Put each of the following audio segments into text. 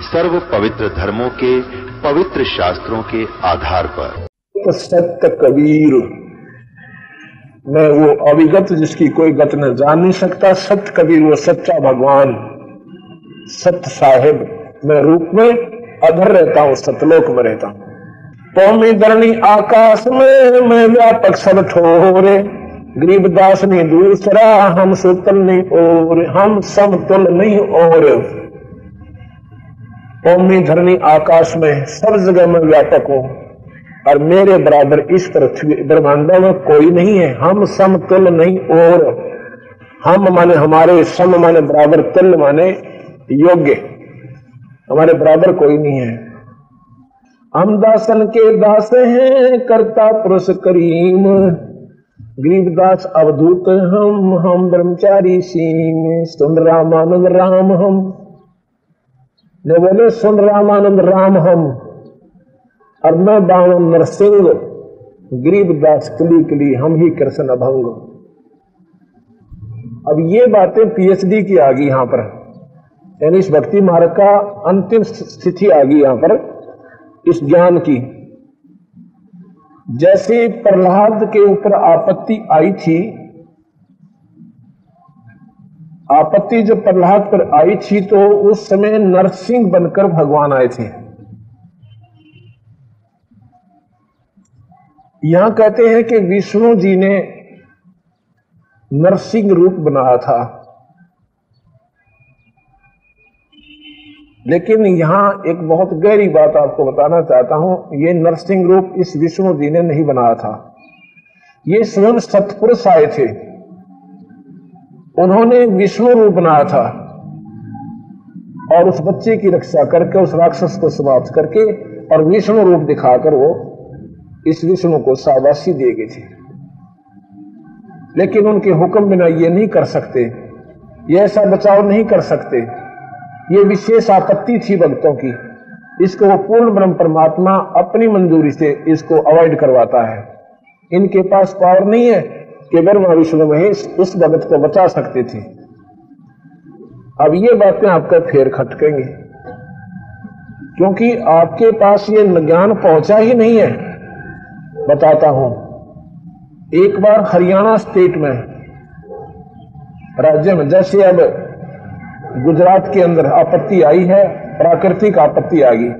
सर्व पवित्र धर्मों के पवित्र शास्त्रों के आधार पर। सत्य कबीर। मैं वो अविगत जिसकी कोई गत न जान नहीं सकता, सत्य कबीर, वो सच्चा भगवान, सत्य साहेब। मैं रूप में अधर रहता हूँ, सतलोक में रहता हूँ। पौमी धरणी आकाश में मैं व्यापक सब ठोरे। गरीबदास नहीं दूसरा हम सुतल नहीं और हम समतुल नहीं और कौमी धरणी आकाश में सब जगह में व्यापक हूँ। और मेरे बराबर इस पृथ्वी ब्रह्मांडों में कोई नहीं है। हम समतुल नहीं, और हम माने हमारे सम माने बराबर तुल्य माने योग्य। हमारे बराबर कोई नहीं है। हम दासन के दास हैं, करता पुरुष करीम। गरीबदास अवधूत हम हम ब्रह्मचारी सीम सुन रामानंद राम हम। ने बोले सुन रामानंद राम हम, और मैं बावन नरसिंह गरीबदास कली कली, हम ही कृष्ण अभंग। अब ये बातें पीएचडी की आ गई यहाँ पर। यानी इस भक्ति मार्ग का अंतिम स्थिति आ गई यहाँ पर, इस ज्ञान की। जैसे प्रहलाद के ऊपर आपत्ति आई थी आपत्ति जब प्रहलाद पर आई थी तो उस समय नरसिंह बनकर भगवान आए थे। यहाँ कहते हैं कि विष्णु जी ने नरसिंह रूप बनाया था। लेकिन यहाँ एक बहुत गहरी बात आपको बताना चाहता हूँ, ये नरसिंह रूप इस विष्णु जी ने नहीं बनाया था। ये स्वयं सतपुरुष आए थे। उन्होंने विष्णु रूप बनाया था और उस बच्चे की रक्षा करके, उस राक्षस को समाप्त करके और विष्णु रूप दिखाकर वो इस विष्णु को शाबाशी दे गए थे। लेकिन उनके हुक्म बिना ये नहीं कर सकते, ये ऐसा बचाव नहीं कर सकते। ये विशेष आपत्ति थी भक्तों की। इसको वो पूर्ण ब्रह्म परमात्मा अपनी मंजूरी से इसको अवॉइड करवाता है। इनके पास पावर नहीं है कि ब्रह्मा विष्णु महेश उस भगत को बचा सकते थे, अब ये बातें आपका फेर खटकेंगे। क्योंकि आपके पास ये ज्ञान पहुँचा ही नहीं है। बताता हूँ, एक बार हरियाणा स्टेट में, राज्य में, जैसे अब गुजरात के अंदर आपत्ति आई है, प्राकृतिक आपत्ति आ गई।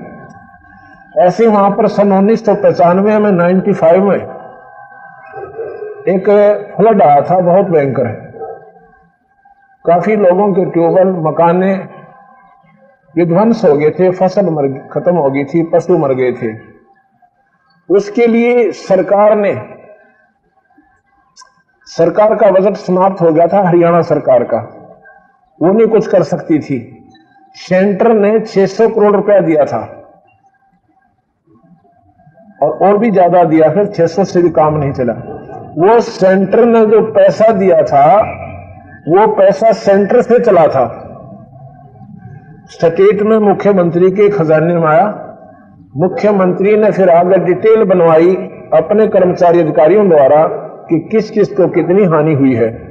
ऐसे वहाँ पर सन उन्नीस सौ पचानवे में नाइन्टी फाइव में एक फ्लड आया था, बहुत भयंकर है। काफ़ी लोगों के ट्यूबवेल, मकाने विध्वंस हो गए थे, फ़सल मर खत्म हो गई थी, पशु मर गए थे। उसके लिए सरकार ने, सरकार का बजट समाप्त हो गया था, हरियाणा सरकार का। वो नहीं कुछ कर सकती थी। सेंटर ने 600 करोड़ रुपया दिया था। और और भी ज़्यादा दिया, फिर 600 से भी काम नहीं चला। वो सेंटर ने जो पैसा दिया था, वो पैसा सेंटर से चला था। स्टेट में मुख्यमंत्री के खजाने में आया। मुख्यमंत्री ने फिर आगे डिटेल बनवाई अपने कर्मचारी अधिकारियों द्वारा कि किस किस को कितनी हानि हुई है।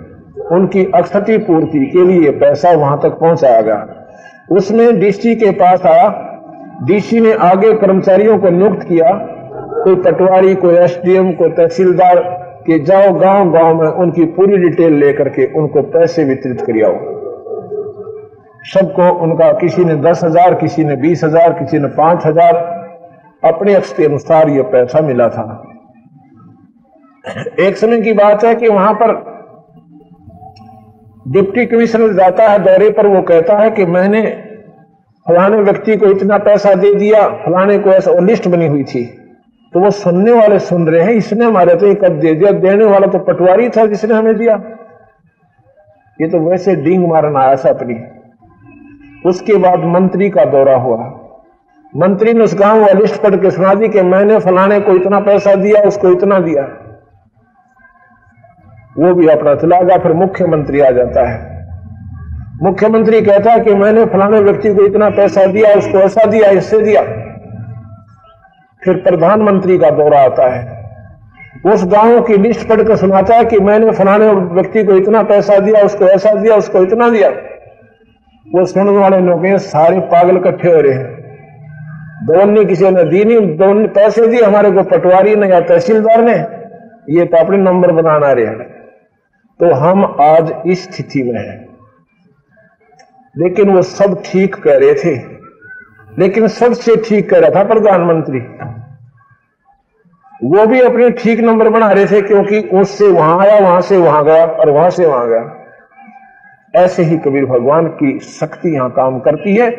उनकी अक्षति पूर्ति के लिए पैसा वहाँ तक पहुँचाया गया। उसमें डीसी के पास आया। डीसी ने आगे कर्मचारियों को नियुक्त किया। कोई पटवारी, कोई एसडीएम कोई तहसीलदार कि जाओ गाँव गाँव में उनकी पूरी डिटेल लेकर के उनको पैसे वितरित करियाओ। सबको उनका किसी ने दस हज़ार, किसी ने बीस हज़ार, किसी ने पाँच हज़ार, अपने अक्ष के अनुसार यह पैसा मिला था। एक समय की बात है कि वहाँ पर डिप्टी कमिश्नर जाता है दौरे पर, वो कहता है कि मैंने फलाने व्यक्ति को इतना पैसा दे दिया, फलाने को ऐसा लिस्ट बनी हुई थी। तो वो सुनने वाले सुन रहे हैं, इसने हमारे तो कब दे दिया, देने वाला तो पटवारी था जिसने हमें दिया। ये तो वैसे डींग मारन आया था अपनी। उसके बाद मंत्री का दौरा हुआ। मंत्री ने उस गाँव वाली लिस्ट पढ़ के सुना दी कि मैंने फलाने को इतना पैसा दिया, उसको इतना दिया। वो भी अपना चला गया फिर मुख्यमंत्री आ जाता है। मुख्यमंत्री कहता है कि मैंने फलाने व्यक्ति को इतना पैसा दिया, उसको ऐसा दिया, इससे दिया। फिर प्रधानमंत्री का दौरा आता है। उस गाँव की लिस्ट पढ़कर सुनाता है कि मैंने फलाने व्यक्ति को इतना पैसा दिया, उसको ऐसा दिया, उसको इतना दिया। वो सुनने वाले लोग सारे पागल इकट्ठे हो रहे हैं। दोनों किसी ने दी नहीं दोनों पैसे दिए, हमारे को पटवारी ने या तहसीलदार ने, ये तो अपने नंबर बनाना रहे हैं। तो हम आज इस स्थिति में हैं। लेकिन वो सब ठीक कह रहे थे। लेकिन सबसे ठीक कह रहा था प्रधानमंत्री। वो भी अपने ठीक नंबर बना रहे थे क्योंकि उससे वहाँ आया, वहाँ से वहाँ गया और वहाँ से वहाँ गया। ऐसे ही कबीर भगवान की शक्ति यहाँ काम करती है।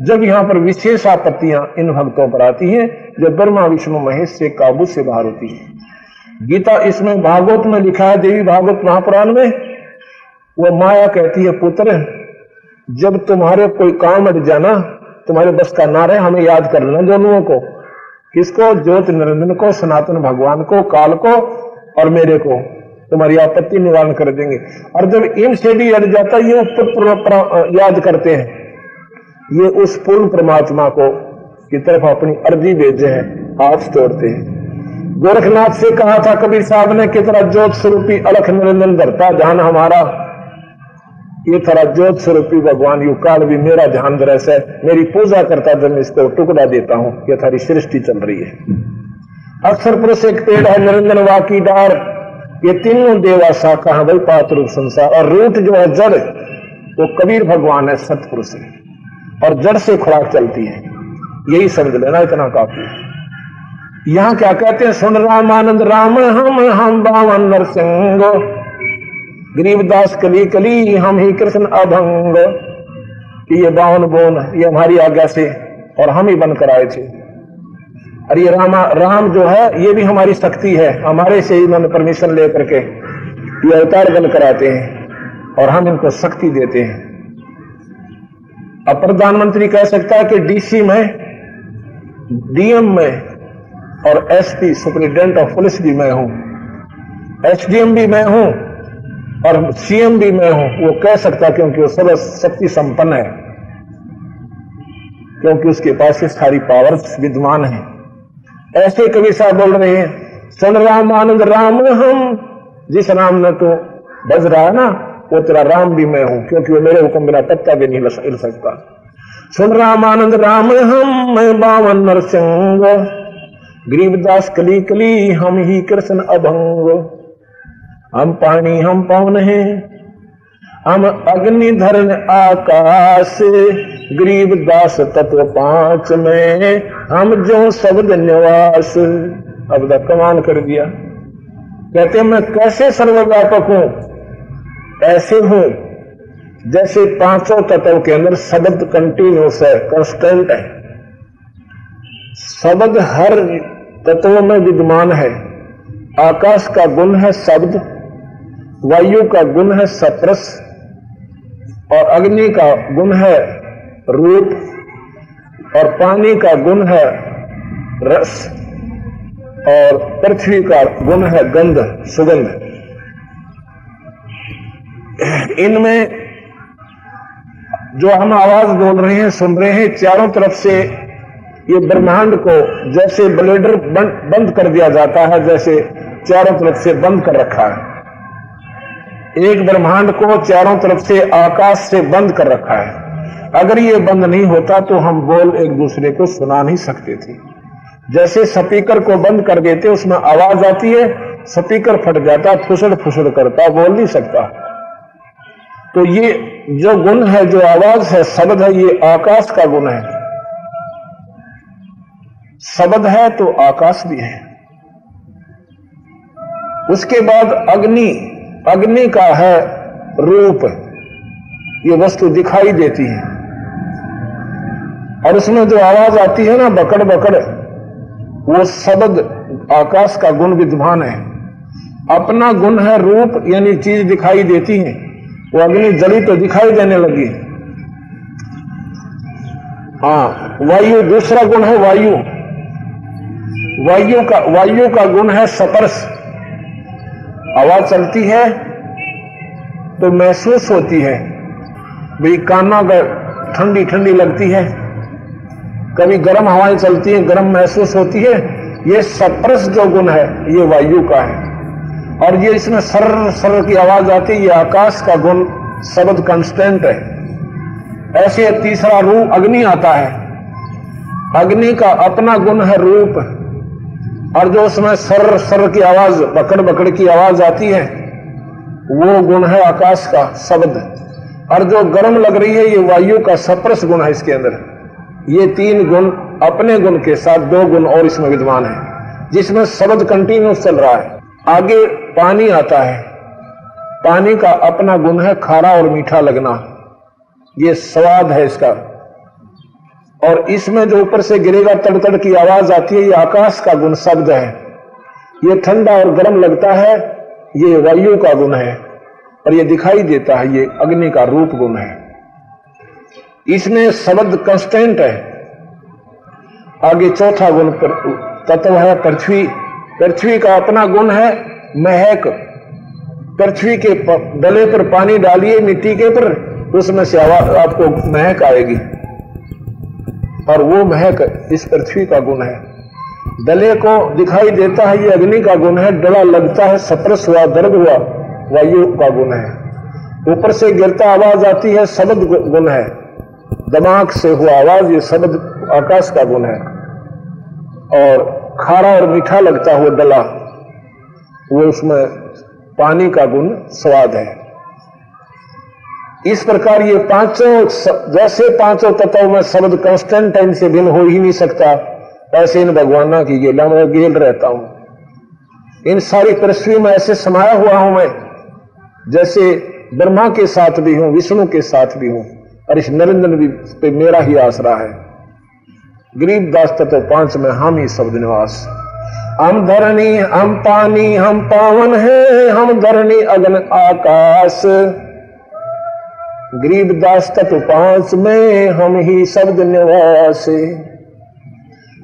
जब यहाँ पर विशेष आपत्तियाँ इन भक्तों पर आती हैं, जब ब्रह्मा, विष्णु, महेश से काबू से बाहर होती है। गीता इसमें भागवत में लिखा है, देवी भागवत महापुराण में, वो माया कहती है, पुत्र, जब तुम्हारे कोई काम अट जाना तुम्हारे बस का ना रहे हमें याद कर लेना दोनों को। किसको? ज्योत निरंजन को, सनातन भगवान को, काल को और मेरे को। तुम्हारी आपत्ति निवारण कर देंगे। और जब इन से भी अड़ जाता ये ऊपर याद करते हैं। ये उस पूर्ण परमात्मा को की तरफ़ अपनी अर्जी भेजे हैं, हाथ तोड़ते हैं। गोरखनाथ से कहा था कबीर साहब ने कितना ज्योत स्वरूपी अलख निरंजन धरता, जहान हमारा ये थारा ज्योत स्वरूपी भगवान यू काल भी मेरा ध्यान दरस है मेरी पूजा करता जब मैं इसको टुकड़ा देता हूँ। ये थारी सृष्टि चल रही है। अक्षर पुरुष एक पेड़ है, निरंजन वाकी डार। ये तीनों देवा शाखा है, वही पात्र संसार। और रूट जो है, जड़, वो कबीर भगवान है, सतपुरुष है। और जड़ से खुराक चलती है। यही समझ लेना, इतना काफ़ी है। यहाँ क्या कहते हैं? सुन राम आनंद राम हम हम बावन नरसिंह गरीबदास कली कली, हम ही कृष्ण अभंग। ये बावन बोन, ये हमारी आज्ञा से, और हम ही बनकर आए थे। और ये रामा, राम जो है, ये भी हमारी शक्ति है। हमारे से ही इन्होंने परमिशन लेकर के ये अवतार बनकर आते हैं, और हम इनको शक्ति देते हैं। अब प्रधानमंत्री कह सकता है कि डीसी में डीएम में, और एसपी सुप्रिंटेंडेंट ऑफ़ पुलिस भी मैं हूँ। एसडीएम भी मैं हूँ। और सीएम भी मैं हूँ, वो कह सकता क्योंकि वो सब शक्ति संपन्न है। क्योंकि उसके पास ये सारी पावर्स विद्यमान है। ऐसे कवि साहब बोल रहे हैं सुन राम आनंद, राम हम। जिस राम ने तो बज रहा है ना, वो तेरा राम भी मैं हूँ, क्योंकि वो मेरे हुक्म बिना पत्ता भी नहीं हिल सकता। सुन राम आनंद, राम हम, मैं बावन नरसिंह। गरीबदास कली कली, हम ही कृष्ण अभंग। हम पानी हम पवन है। हम अग्नि धरण आकाश, गरीब दास तत्व पाँच में। हम जो शब्द निवास, अब कमान कर दिया। कहते मैं कैसे सर्वव्यापक हूँ? ऐसे हूँ, जैसे पाँचों तत्व के अंदर शब्द कंटिन्यूस है कंस्टेंट है। शब्द हर तत्व में विद्यमान है। आकाश का गुण है शब्द। वायु का गुण है सतरस और अग्नि का गुण है रूप और पानी का गुण है रस और पृथ्वी का गुण है गंध, सुगंध। इनमें जो हम आवाज़ बोल रहे हैं, सुन रहे हैं, चारों तरफ़ से ये ब्रह्मांड को जैसे ब्लेडर बंद कर दिया जाता है, जैसे चारों तरफ़ से बंद कर रखा है। एक ब्रह्मांड को चारों तरफ़ से आकाश से बंद कर रखा है। अगर ये बंद नहीं होता तो हम बोल एक दूसरे को सुना नहीं सकते थे। जैसे स्पीकर को बंद कर देते, उसमें आवाज़ आती है, स्पीकर फट जाता, फुसड़ फुसड़ करता, बोल नहीं सकता। तो ये जो गुण है, जो आवाज़ है, शब्द है, ये आकाश का गुण है। शब्द है तो आकाश भी है। उसके बाद अग्नि अग्नि का है रूप। ये वस्तु दिखाई देती है। और उसमें जो आवाज़ आती है ना बकड़ बकड़ वो शब्द आकाश का गुण विद्वान है। अपना गुण है रूप, यानी चीज़ दिखाई देती है। वो अग्नि जली तो दिखाई देने लगी। हाँ वायु दूसरा गुण है वायु। वायु का वायु का गुण है सपर्श आवाज़ चलती है तो महसूस होती है भाई काना ठंडी ठंडी लगती है। कभी गर्म हवाएँ चलती हैं, गर्म महसूस होती है। ये सप्रस जो गुण है, ये वायु का है। और ये इसमें सर सर की आवाज़ आती है, ये आकाश का गुण शब्द कंस्टेंट है। ऐसे तीसरा रूप अग्नि आता है। अग्नि का अपना गुण है रूप। और जो उसमें सर सर की आवाज़ बकड़ बकड़ की आवाज़ आती है, वो गुण है आकाश का शब्द। और जो गर्म लग रही है, ये वायु का सप्रस गुण है इसके अंदर। ये तीन गुण अपने गुण के साथ दो गुण और इसमें विद्वान है, जिसमें शब्द कंटिन्यूस चल रहा है। आगे पानी आता है। पानी का अपना गुण है खारा और मीठा लगना। ये स्वाद है इसका। और इसमें जो ऊपर से गिरेगा, तड़तड़ की आवाज़ आती है, ये आकाश का गुण शब्द है। ये ठंडा और गर्म लगता है, ये वायु का गुण है, और ये दिखाई देता है, ये अग्नि का रूप गुण है। इसमें शब्द कंस्टेंट है। आगे चौथा गुण तत्व है पृथ्वी। पृथ्वी का अपना गुण है, महक। पृथ्वी के डले पर पानी डालिए, मिट्टी के पर उसमें से आवाज़ आपको महक आएगी। और वो महक इस पृथ्वी का गुण है। डले को दिखाई देता है, ये अग्नि का गुण है, डला लगता है सप्रस हुआ, दर्द हुआ वायु का गुण है। ऊपर से गिरता आवाज़ आती है, शब्द गुण है। दिमाग से हुआ आवाज़, ये शब्द आकाश का गुण है। और खारा और मीठा लगता हुआ डला, वो उसमें पानी का गुण, स्वाद है। इस प्रकार ये पाँचों जैसे पाँचों तत्वों में शब्द कांस्टेंट टाइम से भिन्न हो ही नहीं सकता, ऐसे इन भगवाना की गेला में गेल रहता हूँ। इन सारी पृथ्वी में ऐसे समाया हुआ हूँ मैं, जैसे ब्रह्मा के साथ भी हूँ, विष्णु के साथ भी हूँ, और इस नरेंद्र भी, पे मेरा ही आसरा है। गरीब दास तत्व पाँच में हम ही शब्द निवास। हम धरणी, हम पानी, हम पावन है, हम धरणी अग्न आकाश। गरीब दास तत्व पाँच में हम ही शब्द निवास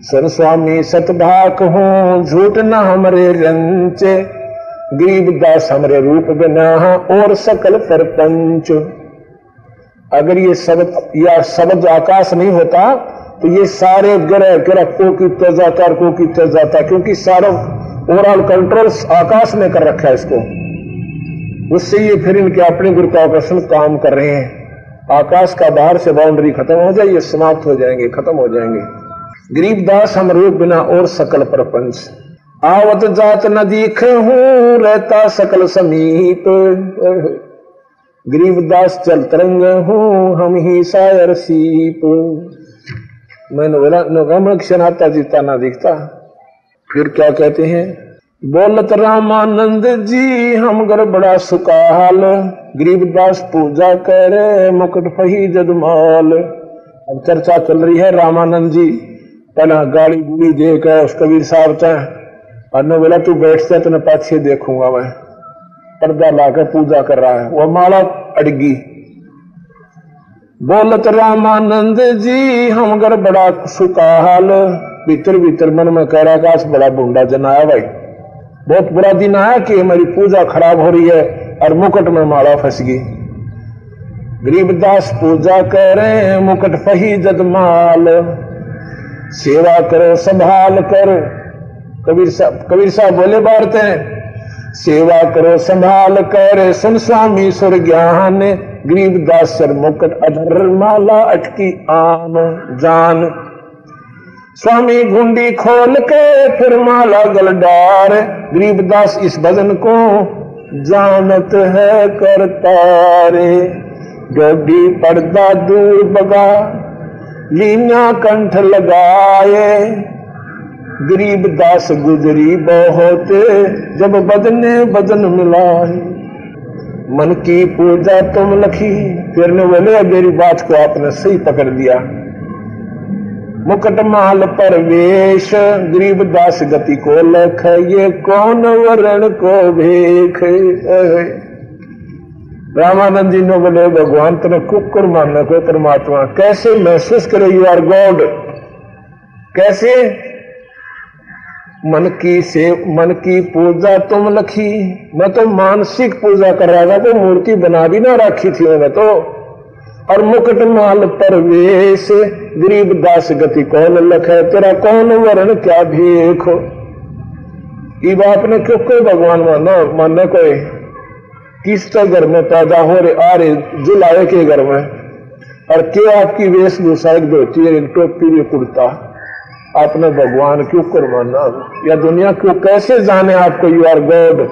सर स्वामी सतभाक हूँ, झूठ न हमरे रंच। गरीब दास हमरे रूप बिना और सकल परपंच। अगर ये शब्द, या शब्द आकाश नहीं होता तो ये सारे ग्रह ग्रह को की जाता को की जाता क्योंकि सारा ओवरऑल कंट्रोल आकाश ने कर रखा है इसको। उससे ये फिर इनके अपने गुरुत्वाकर्षण काम कर रहे हैं। आकाश का बाहर से बाउंड्री खत्म हो जाए, ये समाप्त हो जाएँगे, खत्म हो जाएँगे। गरीबदास हम रूप बिना और सकल प्रपंच। आवत जात न दिखे हूँ, रहता सकल समीप। गरीबदास चल तरंग हूँ, हम ही सायर सीप। मैंने बोला क्षणाता जीता ना दिखता। फिर क्या कहते हैं? बोलत रामानंद जी, हम घर बड़ा सुकाल गरीबदास पूजा करे, मुकुट फही जदमाल। अब चर्चा चल रही है रामानंद जी। पहला गाड़ी गुड़ी दे देख उस कबीर साहब तय और बोला, तू बैठ से तेने पाछे देखूँगा मैं। पर्दा लाकर पूजा कर रहा है। वो माला अड़गी। बोलत रामानंद जी, हम घर बड़ा सुकाल। भीतर भीतर मन में कह रहा बड़ा बुंडा जन आया भाई। बहुत बुरा दिन आया कि हमारी पूजा खराब हो रही है और मुकुट में माला फंस गई। गरीबदास पूजा करे, मुकुट फही जदमाल सेवा करो, संभाल कर। कबीर साहब कबीर साहब बोले बारते हैं, सेवा करो, संभाल कर। सुन स्वामी सुर ज्ञान, गरीब दास सर मुकट अधर माला अटकी आम जान। स्वामी गुंडी खोल के फिर माला गल डार। गरीब दास इस भजन को जानत है करतारे। डोडी पर्दा दूर बगा लीना कंठ लगाए। गरीब दास गुजरी बहुत, जब बदने बदन मिलाए। मन की पूजा तुम लखी, फिर बोले मेरी बात को आपने सही पकड़ लिया। मुकट माल पर वेश गरीब दास गति को लख ये कौन वरण को भेख? रामानंद जी ने बोले, भगवान तेरे कुकुर मानने को परमात्मा कैसे महसूस करे यू आर गॉड कैसे? मन की से, मन की पूजा तुम लखी। मैं तो मानसिक पूजा कर रहा था तो मूर्ति बना भी ना रखी थी मैंने तो। और मुकुट माल परवेश। गरीब दास गति कौन लख? तेरा कौन वर्ण क्या भेख? हो बात ने क्यों कोई भगवान मानो मानने कोई? किस तो घर में पैदा हो रहे आ रहे जुलाए के घर में? और क्या आपकी वेशभूषा एक धोती है, एक टोपी, एक कुर्ता? आपने भगवान क्यों कर माना या दुनिया क्यों कैसे जाने आपको? यू आर गॉड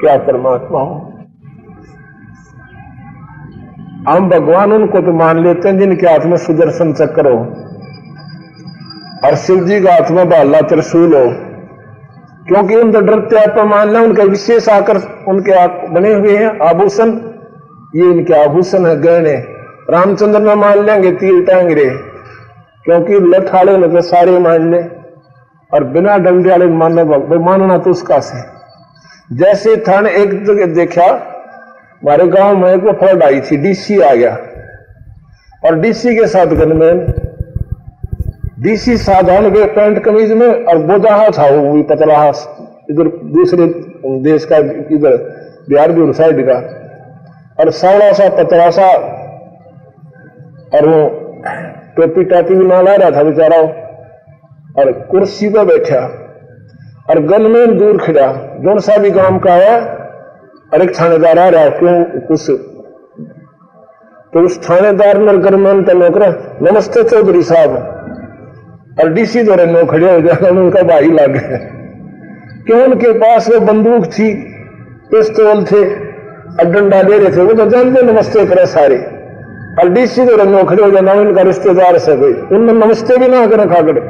क्या परमात्मा हो? हम भगवान उनको तो मान लेते हैं जिनके हाथ में सुदर्शन चक्र हो। और शिव जी का हाथ में बाला त्रिशूल हो। क्योंकि उन तो डरते आप मान लें उनका विशेष आकर उनके बने हुए हैं, आभूषण। ये इनके आभूषण है, गहने रामचंद्र में मान लेंगे, तीर टांगरे क्योंकि लठाड़े ने तो सारे मान ले। और बिना डंडे वाले मानना तो उसका से। जैसे थाने एक जगह देखा हमारे गाँव में एक फ्लड आई थी डीसी आ गया। और डीसी के साथ गनमैन डीसी साधारण के पैंट कमीज में और बोदाहा था वो भी पतला इधर दूसरे देश का, इधर बिहार की साइड का। और सावड़ा सा पतला सा, और वो टोपी टापी भी ना ला रहा था बेचारा। और कुर्सी पर बैठा, और गनमैन दूर खड़ा, जौन सा भी गाँव का है एक थानेदार आ रहा क्यों कुछ तो उस थानेदार ने गनमैन का नौकर, नमस्ते चौधरी साहब। और डीसी द्वारा नो खड़े हो जाए उनका भाई लग। गए क्यों उनके पास वो बंदूक थी? पिस्तौल थे और डंडा ले रहे थे, वो तो जानते नमस्ते करे सारे। और डीसी द्वारा नो खड़े हो जाना उनका रिश्तेदार से कोई उनने नमस्ते भी ना करे खाकर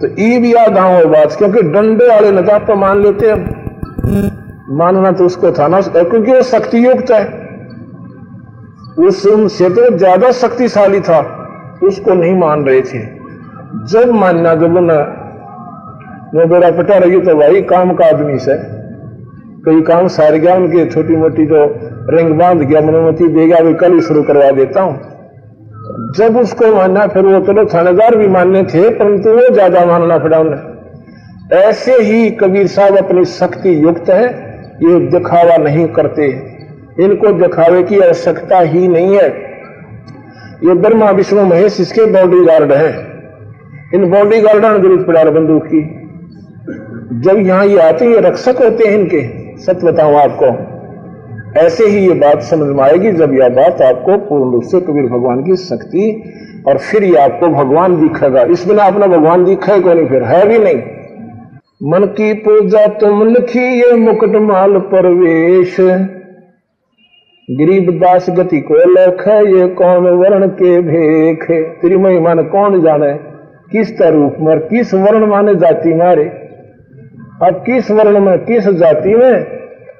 तो ई भी याद आओ बात, क्योंकि डंडे वाले नजाब पर मान लेते हैं। मानना तो उसको था ना क्योंकि वो शक्ति युक्त है उससे तो ज़्यादा शक्तिशाली था, उसको नहीं मान रहे थे। जब मानना जब बेड़ा पटा रही तो भाई, काम का आदमी से। कई काम सार गया, उनके छोटी मोटी जो रिंग बाँध गया मनोमती दे गया, अभी कल ही शुरू करवा देता हूँ। जब उसको मानना, फिर वो चलो थानेदार भी मानने थे, परंतु वो ज़्यादा मानना पड़ा उन्हें। ऐसे ही कबीर साहब अपनी शक्ति युक्त है। ये दिखावा नहीं करते। इनको दिखावे की आवश्यकता ही नहीं है। ये ब्रह्मा, विष्णु, महेश इसके बॉडी गार्ड हैं। इन बॉडी गार्ड ने ज़रूरत पड़ा बंदूक की। जब यहाँ ये आते ये रक्षक होते हैं इनके, सच बताऊँ आपको। ऐसे ही ये बात समझ में आएगी जब यह बात आपको पूर्ण रूप से कबीर भगवान की शक्ति और फिर ये आपको भगवान दिखेगा। इस बिना अपना भगवान दिखा ही नहीं, फिर है भी नहीं। मन की पूजा तुम लिखी ये मुकुट माल परवेश। गरीब दास गति को लख ये कौन वर्ण के भेख तेरी महिमा कौन जाने? किस रूप में किस वर्ण माने जाति मारे? अब किस वर्ण में किस जाति में?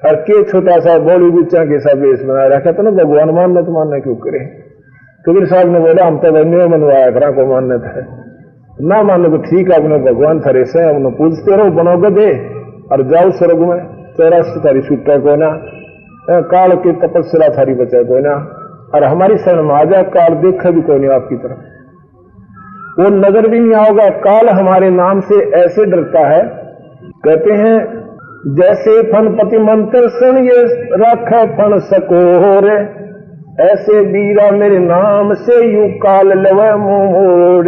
और के छोटा सा बॉडी बुच्चा के सा बेस बना रखा तो ना भगवान मानना तो मानना क्यों करे? कबीर साहब ने बोला, हम तो बन्य मनवाया करा को मान्य है। ना मानो तो ठीक है, अपने भगवान थरे से अपने पूजते रहो, बनोगे दे। और जाओ स्वर्ग में चौरासी थारी छुट्टा को ना काल की तपस्या थारी बचा को ना और हमारी शरण में आ जाए काल देखा भी कोई नहीं आपकी तरफ़। वो नज़र भी नहीं आओगा, काल हमारे नाम से ऐसे डरता है। कहते हैं, जैसे फनपति मंत्र सुन ये रख फन सकोर, ऐसे बीरा मेरे नाम से यू काल लव मोड़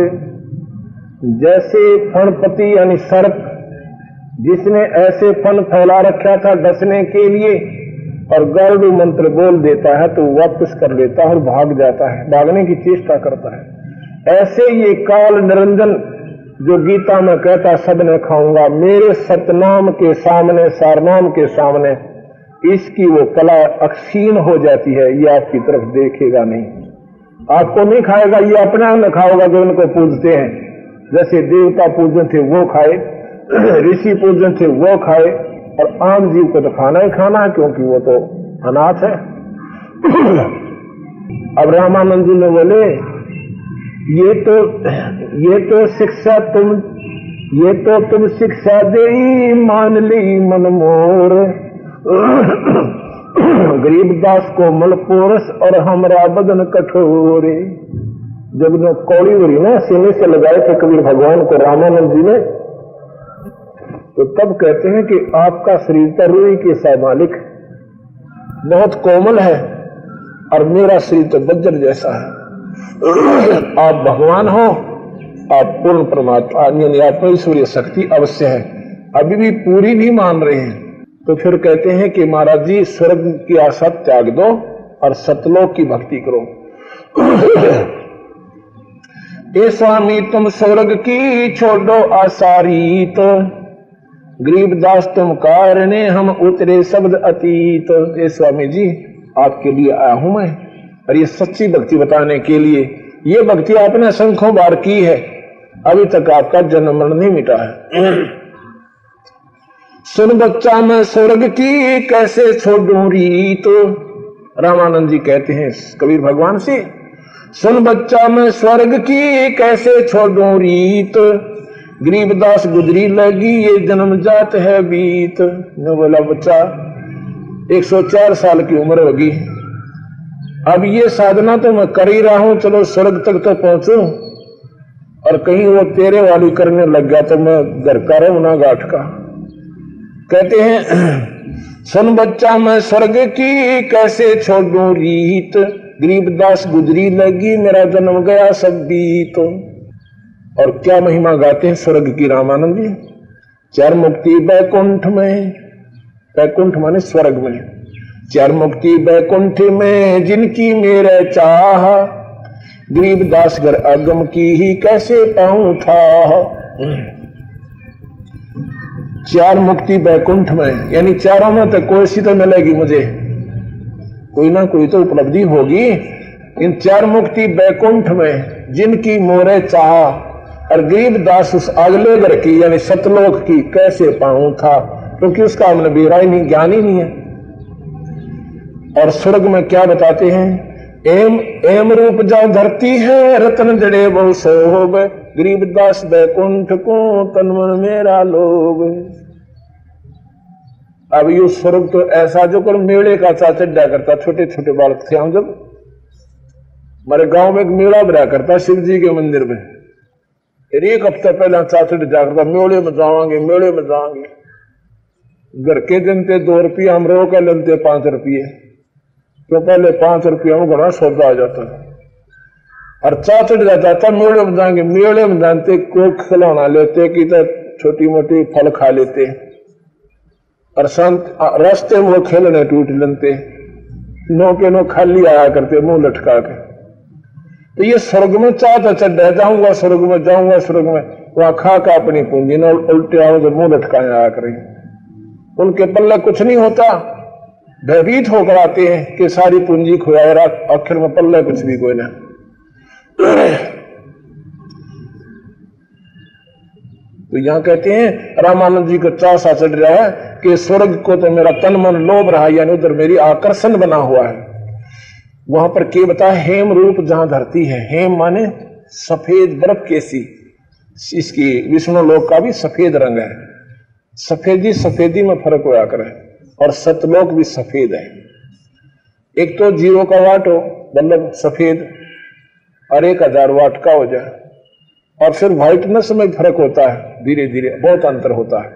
जैसे फणपति यानी सर्प, जिसने ऐसे फन फैला रखा था डसने के लिए और गर्भ मंत्र बोल देता है तो वापस कर लेता है और भाग जाता है, भागने की चेष्टा करता है। ऐसे ये काल निरंजन जो गीता में कहता सबने खाऊँगा, मेरे सतनाम के सामने, सारनाम के सामने, इसकी वो कला अक्षीण हो जाती है, ये आपकी तरफ़ देखेगा नहीं। आपको नहीं खाएगा, ये अपना न खाओगा जो उनको पूजते हैं। जैसे देवता पूजन थे, वो खाए, ऋषि पूजन थे, वो खाए, और आम जीव को तो खाना ही खाना है, क्योंकि वो तो अनाथ है। अब रामानंद जी ने बोले, ये तो ये तो शिक्षा तुम, ये तो तुम शिक्षा दे मान ली मन मोर। गरीबदास को मलपोरस और हमरा बदन कठोरे। जब ने कौड़ी उड़ी ना, सीने से लगाए थे कबीर भगवान को, रामानंद जी ने तो तब कहते हैं कि आपका शरीर तो रुई के सा मालिक बहुत कोमल है और मेरा शरीर तो बज्जर जैसा है। आप भगवान हो, आप पूर्ण परमात्मा यानी आत्मेश्वरीय शक्ति अवश्य है। अभी भी पूरी नहीं मान रहे हैं। तो फिर कहते हैं कि महाराज जी, स्वर्ग की आशा त्याग दो और सतलोक की भक्ति करो। ए स्वामी, तुम स्वर्ग की छोड़ो आसारीत। गरीब दास, तुम कारणे हम उतरे शब्द अतीत। ये स्वामी जी, आपके लिए आया हूँ मैं। और ये सच्ची भक्ति बताने के लिए, ये भक्ति आपने संखों बार की है। अभी तक आपका जन्म मरण नहीं मिटा है। सुन बच्चा, मैं स्वर्ग की कैसे छोड़ू रीत? तो रामानंद जी कहते हैं, कबीर भगवान से सुन बच्चा, मैं स्वर्ग की कैसे छोड़ू रीत? गरीबदास गुजरी लगी, ये जन्म जात है बीत। ने बोला बच्चा 104 साल की उम्र होगी। अब ये साधना तो मैं कर ही रहा हूँ, चलो स्वर्ग तक तो पहुंचू। और कहीं वो तेरे वाली करने लग गया तो मैं घर का रहूँ ना गाठ का। कहते हैं, सुन बच्चा, मैं स्वर्ग की कैसे छोड़ू रीत? गरीबदास गुजरी लगी, मेरा जन्म गया सब बीत। और क्या महिमा गाते हैं स्वर्ग की रामानंद जी? चार मुक्ति बैकुंठ में, बैकुंठ माने स्वर्ग में। चार मुक्ति बैकुंठ में जिनकी मेरे चाह, गरीब दास घर अगम की ही कैसे पाऊँ था? चार मुक्ति बैकुंठ में, यानी चारों में तो कोई सी तो मिलेगी मुझे। कोई ना कोई तो उपलब्धि होगी। इन चार मुक्ति बैकुंठ में जिनकी मोरे चाह और गरीब दास उस अगले घर की, यानी सतलोक की कैसे पाऊँ था, क्योंकि तो उसका हमने बेरा ही नहीं, ज्ञान ही नहीं है। और स्वर्ग में क्या बताते हैं? एम एम रूप जा धरती है, रतन जड़े बहु सोब गरीब दास बैकुंठ को तनमन मेरा लोग अब यू स्वर्ग तो ऐसा जो कर मेले का चा चड्डा करता छोटे छोटे बालक थे हम जब। हमारे गाँव में एक मेला बना करता शिव जी के मंदिर में। फिर एक हफ़्ते पहले चाचड़ी जाकर मेले में जावांगे मेले में जाएँगे। घर के दिन थे दो रुपये, हम रो के लेते पाँच रुपये। तो पहले पाँच रुपये में घना सौदा आ जाता। और चाचड़ी जाता था मेले में जाएँगे, मेले में जानते कोक खिलौना लेते, कि तो छोटी मोटी फल खा लेते। और संत रास्ते में वो खेलने टूट लेते। नो के नो खाली आया करते, मुँह लटका के। तो ये स्वर्ग में चाहता चढ़ जाऊँगा स्वर्ग में, जाऊँगा स्वर्ग में। वहाँ खा का अपनी पूंजी न उल्टे आओ तो मुँह लटकाए आया करेंगे उनके पल्ले कुछ नहीं होता। भयभीत होकर आते हैं कि सारी पूंजी खोया आखिर में पल्ले कुछ भी कोई ना। तो यहाँ कहते हैं, रामानंद जी को चासा चढ़ रहा है कि स्वर्ग को तो मेरा तन मन लोभ रहा यानी उधर मेरी आकर्षण बना हुआ है। वहाँ पर के बता, हेम रूप जहाँ धरती है, हेम माने सफ़ेद बर्फ़ कैसी। इसकी विष्णु लोक का भी सफ़ेद रंग है। सफेदी सफेदी में फ़र्क होया करे, और सतलोक भी सफ़ेद है। एक तो ज़ीरो का वाट हो मतलब सफ़ेद, और एक हज़ार वाट का हो जाए। और फिर व्हाइटनेस में फ़र्क होता है। धीरे धीरे। बहुत अंतर होता है।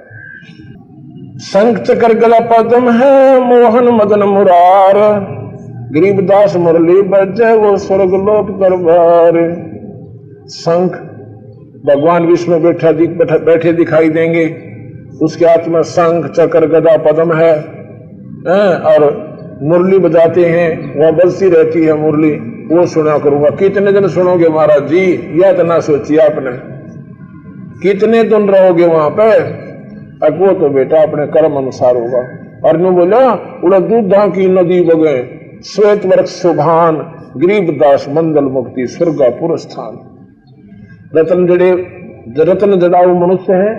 संक चक्र गला पदम है मोहन मदन मुरार। गरीबदास मुरली बजे वो स्वर्ग लोक दरबार। शंख भगवान विष्णु बैठा दिख बैठे दिखाई देंगे। उसके हाथ में शंख चक्र गदा पदम है और मुरली बजाते हैं। वह बजती रहती है मुरली। वो सुना करूँगा। कितने दिन सुनोगे महाराज जी? यह तो ना सोचिए आपने। कितने दिन रहोगे वहाँ पे? अब वो तो बेटा अपने कर्म अनुसार होगा। और बोला, उड़ा दूध की नदी बगे, श्वेत वर्ग सुभान, गरीब दास मंगल मुक्ति स्वर्गापुर स्थान रतन जड़े, रतन जड़ाऊ मनुष्य है।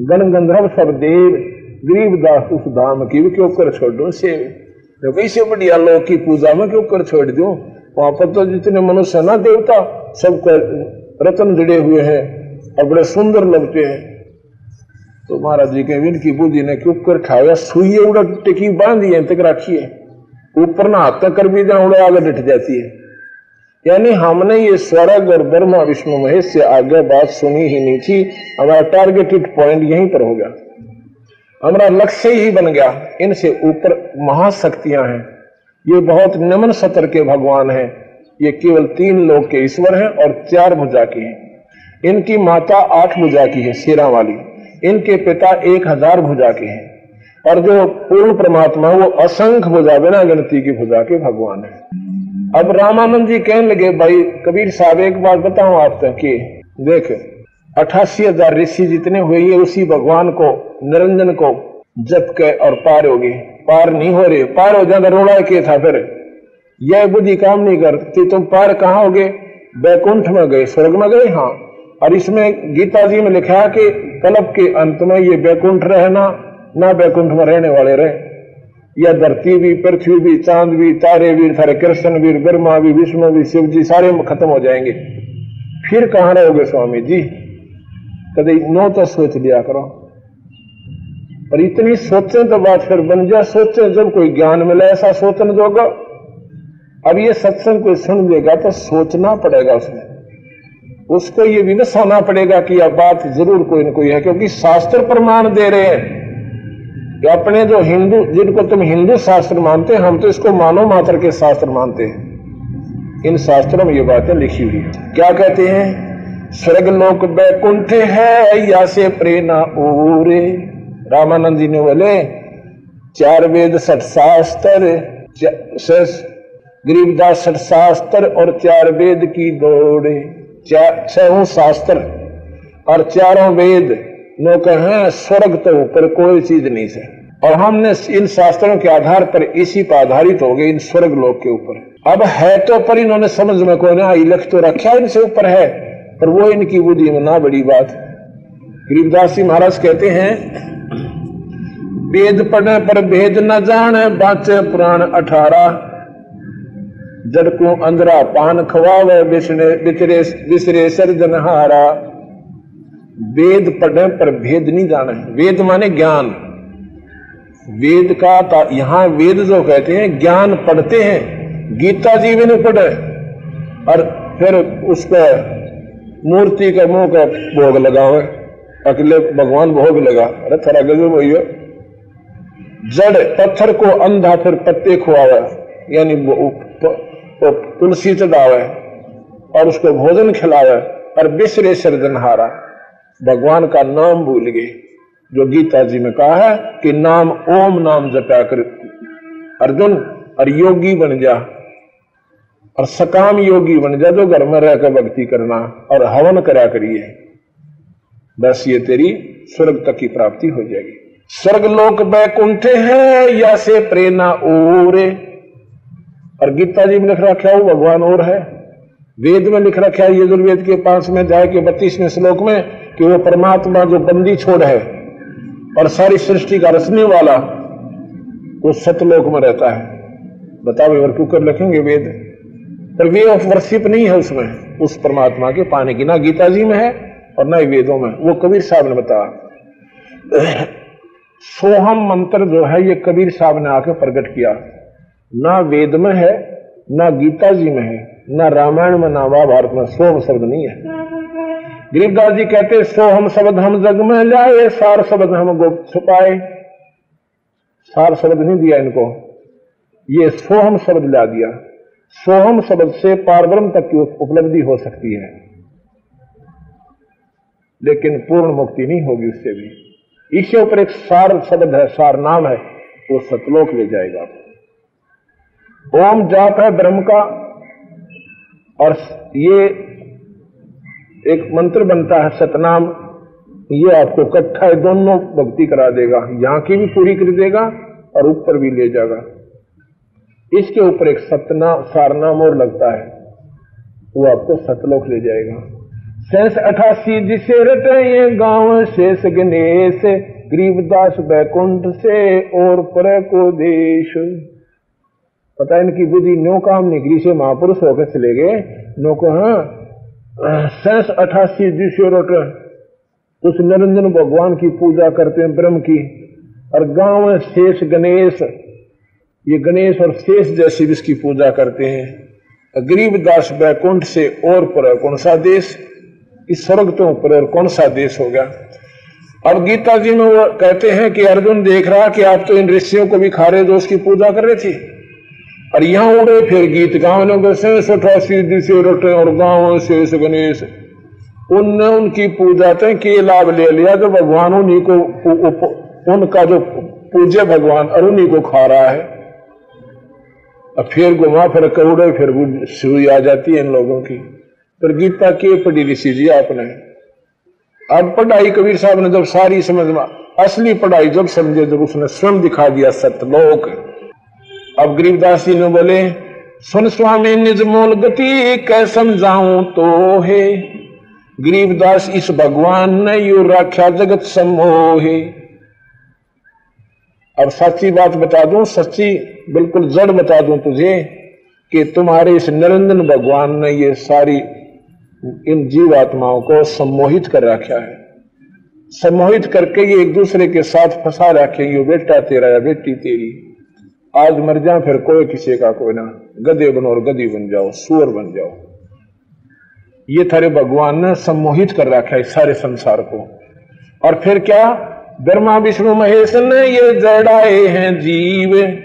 गण गंधर्व सब देव, गरीब दास उस धाम की भी क्यों कर छोड़ दो से वैसे बढ़िया लोग की पूजा में क्यों कर छोड़ दो? वहाँ पर तो जितने मनुष्य ना देवता सबको रतन जड़े हुए हैं, और बड़े सुंदर लगते हैं। तो महाराज जी के इनकी बुद्धि ने क्यों कर खाया? सुई उड़ा टिकी बांधी है, तक रखी है। ऊपर ना हाथ कर भी जहाँ उड़े आगे डट जाती है। यानी हमने ये स्वर्ग और ब्रह्मा विष्णु महेश से आगे बात सुनी ही नहीं थी। हमारा टारगेटेड पॉइंट यहीं पर हो गया। हमारा लक्ष्य ही बन गया। इनसे ऊपर महाशक्तियाँ हैं। ये बहुत नमन सतर के भगवान हैं। ये केवल तीन लोग के ईश्वर हैं और चार भुजा के हैं। इनकी माता आठ भुजा की है, शेरा वाली। इनके पिता एक हज़ार भुजा के हैं। और जो पूर्ण परमात्मा वो असंख्य भुजा, बिना गिनती की भुजा के भगवान है। अब रामानंद जी कहने लगे, भाई, कबीर साहब, एक बात बताऊँ आप तक कि देख, अठासी हज़ार ऋषि जितने हुए, ये उसी भगवान को, निरंजन को जप के और पार हो गए। पार नहीं हो रहे, पार हो जाता रोड़ा के था फिर। यह बुद्धि काम नहीं करती, तुम पार कहाँ हो गए बैकुंठ में गए, स्वर्ग में गए हाँ। और इसमें गीता जी में लिखा है कि कल्प के अंत में ये बैकुंठ रहना, ना बैकुंठ में रहने वाले रहे। या धरती भी, पृथ्वी भी, चाँद भी, तारे भी, सारे कृष्ण भी, ब्रह्मा भी, विष्णु भी, शिव जी, सारे खत्म हो जाएँगे। फिर कहाँ रहोगे स्वामी जी? कभी नो तो सोच लिया करो। पर इतनी सोचे तो बात फिर बन जाए। सोचे, जब कोई ज्ञान मिला ऐसा सोचने जोगा। अब ये सत्संग कोई सुन लेगा तो सोचना पड़ेगा उसमें। उसको ये भी न पड़ेगा कि यह बात ज़रूर कोई ना कोई है, क्योंकि शास्त्र प्रमाण दे रहे हैं। कि अपने जो हिंदू, जिनको तुम हिंदू शास्त्र मानते हैं, हम तो इसको मानव मात्र के शास्त्र मानते हैं। इन शास्त्रों में ये बातें लिखी हुई क्या कहते हैं? स्वर्ग लोक बैकुंठ है, या से प्रेरणा ओरे। रामानंद जी ने बोले, चार वेद, सठ शास्त्र गरीबदास, सठ शास्त्र और चार वेद की दौड़े छह शास्त्र और चारों वेद। नो कहे, स्वर्ग तो ऊपर कोई चीज़ नहीं है और हमने इन शास्त्रों के आधार पर इसी पर आधारित हो गए, इन स्वर्ग लोक के ऊपर। अब है तो पर इन्होंने समझ में कोई ना लिख तो रखा इनसे ऊपर है, पर वो इनकी बुद्धि में ना बड़ी बात। गरीबदास जी महाराज कहते हैं वेद पढ़े, पर भेद न जाने बाचे पुराण अठारह जड़ को अंदरा पान खवावे बिसरे बिसरे सर्जनहारा वेद पढ़े, पर भेद नहीं जाना वेद माने ज्ञान। वेद का यहाँ वेद जो कहते हैं, ज्ञान पढ़ते हैं। गीता जी भी नहीं पढ़े। और फिर उसका मूर्ति का मुँह का भोग लगाओ अकेले भगवान भोग लगा। अरे थोड़ा गजब हो जड़ पत्थर को अंधा फिर पत्ते खुआवे, यानी तुलसी चढ़ावे और उसको भोजन खिलावे और बिसरे हारा। भगवान का नाम भूल गए, जो गीता जी में कहा है कि नाम ओम नाम जपा कर अर्जुन और योगी बन जा और सकाम योगी बन जा, जो घर में रहकर भक्ति करना और हवन करा करिए। बस ये तेरी स्वर्ग तक की प्राप्ति हो जाएगी। स्वर्ग लोक बैकुंठे है, या से प्रेरणा ओरे। और गीता जी में लिख रखा हो भगवान और है। वेद में लिख रखा है, यजुर्वेद के पाँच में जाए के बत्तीसवें श्लोक में, कि वो परमात्मा जो बंदी छोड़ है। और सारी सृष्टि का रचने वाला वो सतलोक में रहता है। बताओ, और क्यों कर लिखेंगे वेद? पर वे ऑफ़ वर्शिप नहीं है उसमें, उस परमात्मा के पाने की। ना गीता जी में है, और ना ही वेदों में। वो कबीर साहब ने बताया। सोहम मंत्र जो है, ये कबीर साहब ने आके प्रकट किया। ना वेद में है, ना गीता जी में है, ना रामायण में, ना महाभारत में सोहम शब्द नहीं है। गरीबदास जी कहते, सोहम शब्द हम जग में लाए, सार शब्द हम गुप्त छुपाए। सार शब्द नहीं दिया इनको। ये सोहम शब्द ला दिया। सोहम शब्द से पारब्रह्म तक की उपलब्धि हो सकती है। लेकिन पूर्ण मुक्ति नहीं होगी उससे भी। इसके ऊपर एक सार शब्द है, सार नाम है, वो सतलोक ले जाएगा। ओम जाप है ब्रह्म का, और ये एक मंत्र बनता है सतनाम, ये आपको इकट्ठा दोनों भक्ति करा देगा। यहाँ की भी पूरी कर देगा और ऊपर भी ले जाएगा। इसके ऊपर एक सतना सारनाम और लगता है, वो आपको सतलोक ले जाएगा। शेष अठासी जिसे रटे ये गाँव शेष गणेश गरीबदास बैकुंठ से और पर को देश पता इनकी बुद्धि नो काम निगरी से महापुरुष होकर चले गए। नो को हाँ शेष अठासी जिसे रट उस निरंजन भगवान की पूजा करते हैं, ब्रह्म की। और गाँव शेष गणेश, ये गणेश और शेष जैसे इसकी पूजा करते हैं। गरीबदास बैकुंठ से और पर कौन सा देश इस स्वर्ग तो ऊपर और कौन सा देश होगा? अब गीता जी में वो कहते हैं कि अर्जुन देख रहा कि आप तो इन ऋषियों को भी खा रहे जो उसकी पूजा कर रहे थे। और यहाँ उड़े फिर गीत अठासी दिशे और गाँव शेष गणेश। उनने उनकी पूजा थे कि लाभ ले लिया जो भगवान उन्हीं को उनका जो पूज्य भगवान और उन्हीं को खा रहा है। अब फिर घुमा फिर कौड़े फिर सुई आ जाती है इन लोगों की। फिर गीता के पढ़ी ऋषि जी आपने अब पढ़ाई कबीर साहब ने जब सारी समझ में असली पढ़ाई जब समझे जब उसने स्वयं दिखा दिया सत्यलोक अब गरीबदास जी ने बोले सुन स्वामी निज मोल गति कै समझाऊं तो है गरीबदास इस भगवान ने यू राख्या जगत समोहे अब सच्ची बात बता दूँ सच्ची बिल्कुल जड़ बता दूँ तुझे कि तुम्हारे इस निरंजन भगवान ने ये सारी इन जीव आत्माओं को सम्मोहित कर रखा है। सम्मोहित करके ये एक दूसरे के साथ फंसा रखे, ये बेटा तेरा या बेटी तेरी। आज मर जा, फिर कोई किसी का कोई ना। गधे बनो और गदी बन जाओ, सुअर बन जाओ। ये थारे भगवान ने सम्मोहित कर रखा है सारे संसार को। और फिर क्या? ब्रह्मा, विष्णु, महेश ने ये जड़ाए हैं जीव।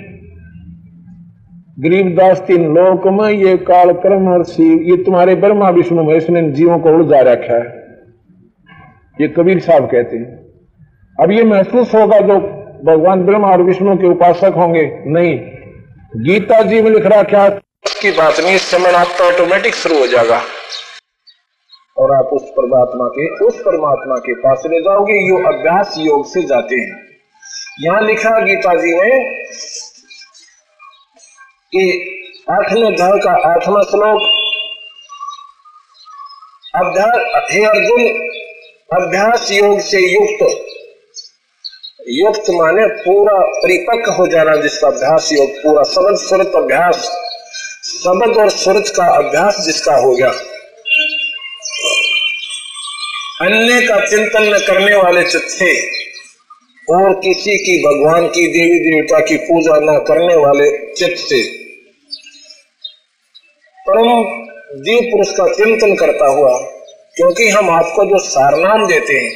गरीबदास तीन लोक में ये काल कर्म और शिव ये तुम्हारे ब्रह्मा, विष्णु, महेश ने जीवों को उड़जा रखा है। ये कबीर साहब कहते हैं। अब ये महसूस होगा जो भगवान ब्रह्मा और विष्णु के उपासक होंगे, नहीं। गीता जी में लिख रहा क्या की बात नहीं, इस समय आपका ऑटोमेटिक शुरू हो जाएगा। और आप उस परमात्मा के, उस परमात्मा के पास ले जाओगे, यो अभ्यास योग से जाते हैं। यहाँ लिखा गीता जी में कि आठवें अध्याय का आठवां श्लोक। हे अर्जुन अभ्यास योग से युक्त। युक्त माने पूरा परिपक्व हो जाना जिसका अभ्यास योग, पूरा शब्द सुरत अभ्यास। शब्द और सुरत का अभ्यास जिसका हो गया। अन्य का चिंतन न करने वाले चित्ते और किसी की, भगवान की देवी देवता की पूजा न करने वाले चित्त से परम दीव पुरुष का चिंतन करता हुआ, क्योंकि हम आपको जो सारनाम देते हैं,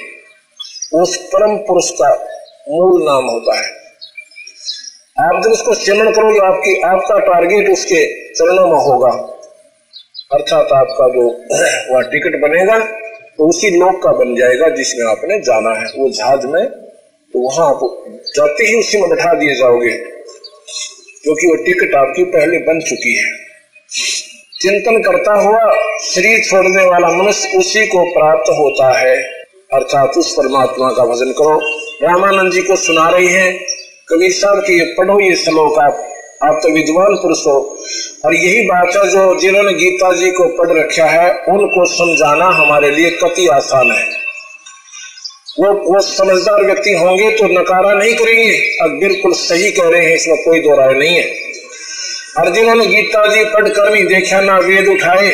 उस परम पुरुष का मूल नाम होता है। आप जब उसको सिमरण करोगे, आपकी, आपका टारगेट उसके चरणों में होगा। अर्थात आपका जो वह टिकट बनेगा तो उसी लोक का बन जाएगा जिसमें आपने जाना है। वो जहाज़ में तो वहाँ आप जाते ही उसी में बैठा दिए जाओगे, क्योंकि वो टिकट आपकी पहले बन चुकी है। चिंतन करता हुआ शरीर छोड़ने वाला मनुष्य उसी को प्राप्त होता है। अर्थात उस परमात्मा का भजन करो। रामानंद जी को सुना रही है। कबीर साहब की ये पढ़ो ये श्लोक आप। आप तो विद्वान पुरुष हो। और यही बात है जो जिन्होंने गीता जी को पढ़ रखा है, उनको समझाना हमारे लिए कति आसान है। वो वो समझदार व्यक्ति होंगे तो नकारा नहीं करेंगे। अब बिल्कुल सही कह रहे हैं, इसमें कोई दो राय नहीं है। और जिन्होंने गीता जी पढ़ कर नहीं देखा ना वेद उठाए।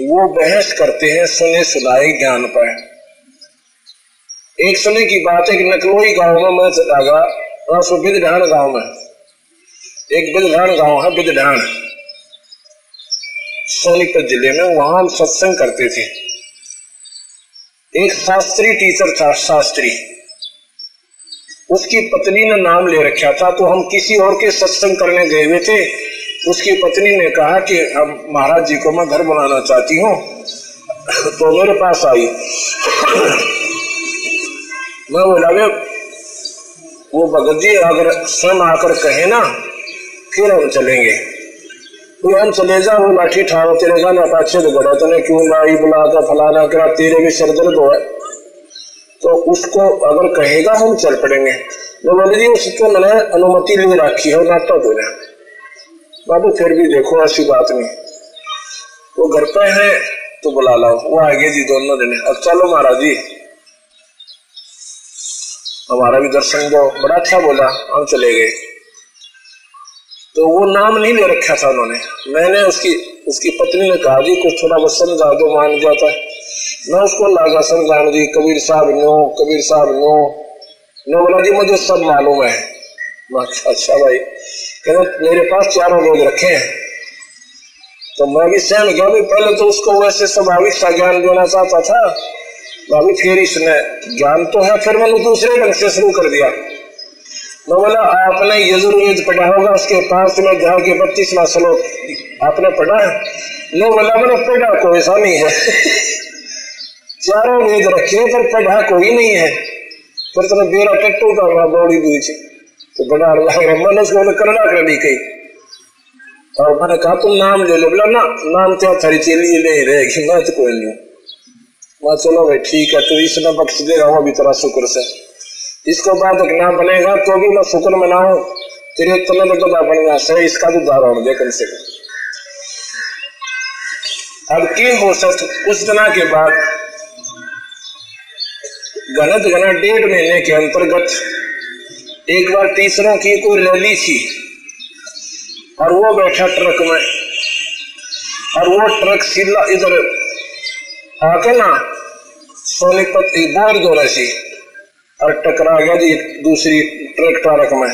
वो बहस करते हैं, सुने सुनाए ज्ञान पर। एक सुने की बात है कि नकलोई गाँव में मैं चला गया बिदढान गाँव में। एक बिदढान गाँव है बिदढान सोनीपत ज़िले में वहाँ हम सत्संग करते थे। एक शास्त्री, टीचर था, शास्त्री। उसकी पत्नी ने नाम ले रखा था तो हम किसी और के सत्संग करने गए हुए थे। उसकी पत्नी ने कहा कि हम महाराज जी को मैं घर बनाना चाहती हूँ। तो मेरे पास आई। मैं बोला वे वो भगत जी, अगर स्वयं आकर कहे ना, फिर हम चलेंगे। तो हम चले जा वो लाठी ठाड़ो तेरे गाना पाछे तो बड़ा तने क्यों लाई बुलाता फलाना करा, तेरे भी सिर दर्द हो। तो उसको अगर कहेगा, हम चल पड़ेंगे। तो बोले जी उसको मैंने अनुमति ले रखी है नाटक हो जाए बाबू, फिर भी देखो, ऐसी बात नहीं। वो घर पे है तो बुला लाओ। वो आ आगे जी, दोनों दिन अब चलो महाराज जी। हमारा भी दर्शन दो। बड़ा अच्छा बोला, हम चले गए। तो वो नाम नहीं ले रखा था उन्होंने। मैंने उसकी उसकी पत्नी ने कहा, जी, कुछ थोड़ा बहुत समझा दो, मान गया था। मैं उसको लागा समझाने जी, कबीर साहब नो कबीर साहब नो नो बोला, जी, मुझे सब मालूम है। अच्छा अच्छा भाई। कहते मेरे पास चारों लोग रखे हैं। तो मैं भी सहम गया भी पहले तो उसको वैसे स्वाभाविक सा ज्ञान देना चाहता था। अभी फिर इसने ज्ञान तो है, फिर मैंने दूसरे ढंग से शुरू कर दिया। मैं बोला, आपने यजुर्वेद पढ़ा होगा, उसके पास में जहाँ के बत्तीसवा श्लोक आपने पढ़ा है? नो बोला, मैंने पढ़ा, कोई ऐसा नहीं है। चारों वेद रखे, पर पढ़ा कोई नहीं है। फिर तो बेरा टट्टू का हुआ बौड़ी बीच तो बड़ा अल्लाह मन उसको कन्नड़ा कर दी कही। और मैंने कहा, तुम नाम ले लो। बोला, ना, नाम तो थारी चेली ले रहेगी, मैं तो कोई नहीं मैं चलो भाई, ठीक है तो इसने बख्श देगा, वो भी तेरा शुक्र से। इसको बाद ना बनेगा तो भी मैं शुक्र मनाऊ। तेरे में तो बनेगा सही, इसका भी दारा दे कम से कम। अब की हो सकता उस दिना के बाद गलत घना डेढ़ महीने के अंतर्गत एक बार टीचरों की कोई रैली थी और वो बैठा ट्रक में और वो ट्रक सीधा इधर आके ना सोनीपत बोर दो रही और टकरा गया जी दूसरी ट्रक ट्रक में।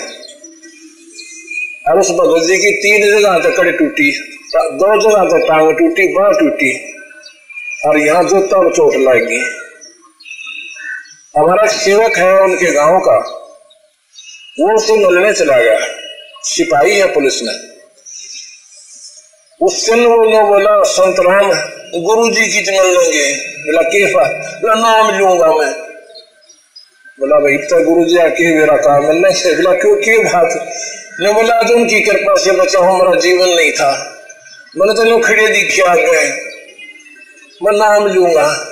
और उस भगत जी की तीन जगह तक कड़ी टूटी, दो जगह तक टांग टूटी, बाह टूटी और यहाँ जो तब चोट लगी। हमारा सेवक है उनके गाँव का। वो उसे मिलने चला गया। सिपाही है पुलिस में। उस दिन वो नो बोला, संत राम गुरु जी की मिल लेंगे। बोला के बोला, नाम लूँगा मैं। बोला, भाई तो गुरु जी आके मेरा काम मिलने से बोला, क्यों क्यों बात? ने बोला, आज उनकी कृपा से बचा हमारा जीवन नहीं था। मैंने तो खड़े दिखे आ गए मैं नाम लूँगा।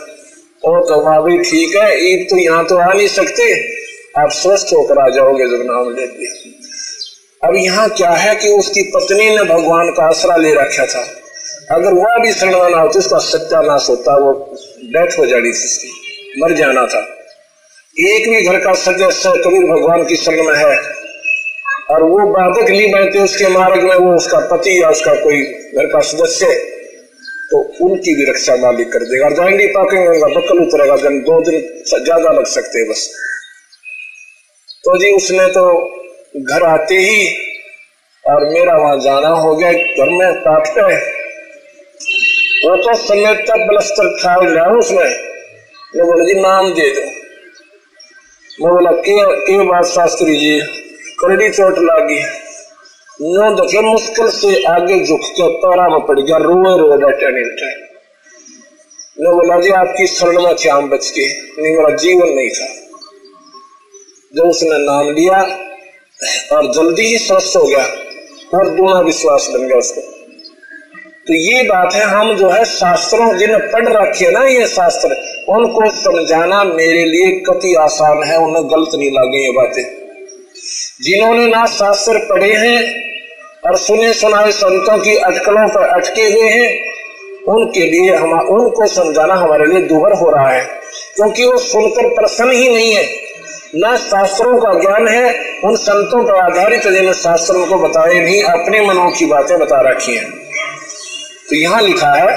और कहा भाई, ठीक है ईद तो यहाँ तो आ नहीं सकते। आप स्वस्थ होकर आ जाओगे जब नाम ले लिया। अब यहाँ क्या है कि उसकी पत्नी ने भगवान का आसरा ले रखा था। अगर वह भी शरणवाना होती, उसका सत्यानाश होता, वो डेथ हो जानी थी उसकी, मर जाना था। एक भी घर का सदस्य कबीर भगवान की शरण में है, और वो बाधक नहीं बनते उसके मार्ग में, वो उसका पति या उसका कोई घर का सदस्य। तो उनकी भी रक्षा मालिक कर देगा। और जाएँगे पाकेंगे बकल उतरेगा दिन दो दिन ज़्यादा लग सकते बस। तो जी उसने तो घर आते ही और मेरा वहाँ जाना हो गया घर में पाठ पे वो तो समय तक बलस्तर खा लिया उसमें। मैं बोले जी नाम दे दो। मैं बोला के, के बात शास्त्री जी? करड़ी चोट लागी। नो देखे मुश्किल से आगे झुक के पैरा में पड़ गया, रोए रोए बैठे नहीं ने बोला जी आपकी शरण में श्याम बच के नहीं, मेरा जीवन नहीं था। जब उसने नाम लिया, और जल्दी ही स्वस्थ हो गया, और दूना विश्वास बन गया उसको। तो ये बात है, हम जो है शास्त्रों जिन्हें पढ़ रखे ना ये शास्त्र, उनको समझाना मेरे लिए कति आसान है, उन्हें गलत नहीं लगे ये बातें। जिन्होंने ना शास्त्र पढ़े हैं और सुने सुनाए संतों की अटकलों पर अटके हुए हैं, उनके लिए हम, उनको समझाना हमारे लिए दुबर हो रहा है, क्योंकि वो सुनकर प्रसन्न ही नहीं है। न शास्त्रों का ज्ञान है, उन संतों पर आधारित जिन्हें शास्त्रों को बताए नहीं अपने मनों की बातें बता रखी हैं। तो यहाँ लिखा है,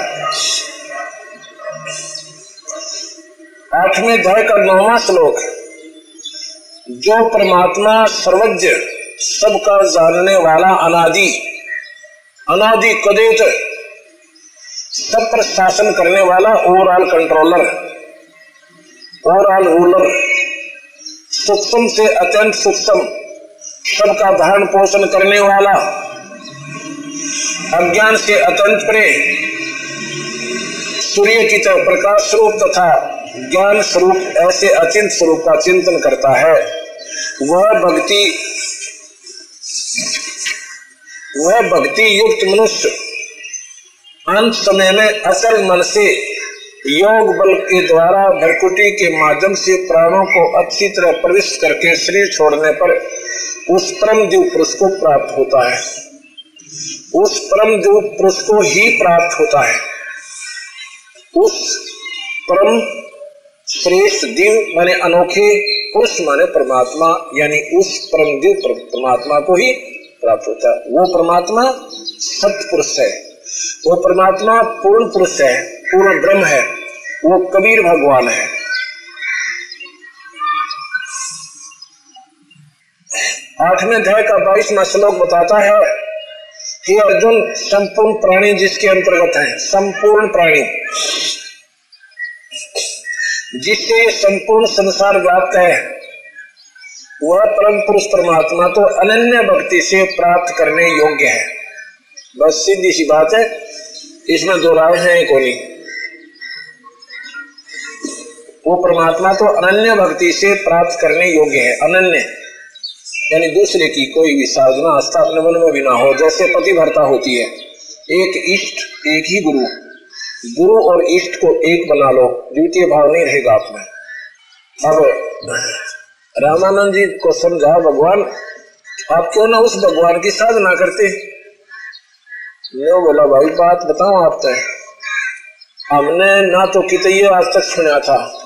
आठवें अध्याय का नौवा श्लोक, जो परमात्मा सर्वज्ञ सबका जानने वाला अनादि। अनादि कदेत सब पर शासन करने वाला ओवरऑल कंट्रोलर, ओवरऑल रूलर, सूक्ष्म से अत्यंत सूक्ष्म, सबका धारण पोषण करने वाला, अज्ञान से अत्यंत प्रे सूर्य की तरह प्रकाश स्वरूप तथा ज्ञान स्वरूप ऐसे अचिंत स्वरूप का चिंतन करता है। वह भक्ति वह भक्ति युक्त मनुष्य अंत समय में असल मन से योग बल के द्वारा भरकुटी के माध्यम से प्राणों को अच्छी तरह प्रविष्ट करके शरीर छोड़ने पर उस परम जीव पुरुष को प्राप्त होता है। उस परम जीव पुरुष को ही प्राप्त होता है। उस परम श्रेष्ठ दिव माने अनोखे पुरुष माने परमात्मा, यानी उस परम दिव परमात्मा को ही प्राप्त होता है। वो परमात्मा सत्य पुरुष है। वो परमात्मा पूर्ण पुरुष है, पूर्ण ब्रह्म है। वो कबीर भगवान है। आठवें अध्याय का बाईसवा श्लोक बताता है कि अर्जुन संपूर्ण प्राणी जिसके अंतर्गत है, संपूर्ण प्राणी, जिससे संपूर्ण संसार व्याप्त है। वह परम पुरुष परमात्मा तो अनन्य भक्ति से प्राप्त करने योग्य है। बस सीधी सी बात है, इसमें दो राय है कोई वो परमात्मा तो अनन्य भक्ति से प्राप्त करने योग्य है, अनन्य। यानी दूसरे की कोई भी साधना आस्था अपने मन में भी ना हो, जैसे पतिभरता होती है। एक इष्ट, एक ही गुरु। गुरु और इष्ट को एक बना लो, द्वितीय भाव नहीं रहेगा आप में। अब रामानंद जी को समझा, भगवान, आप क्यों ना उस भगवान की साधना करते? मैं बोला, भाई, बात बताओ आप हमने ना तो कितने आज तक सुना था।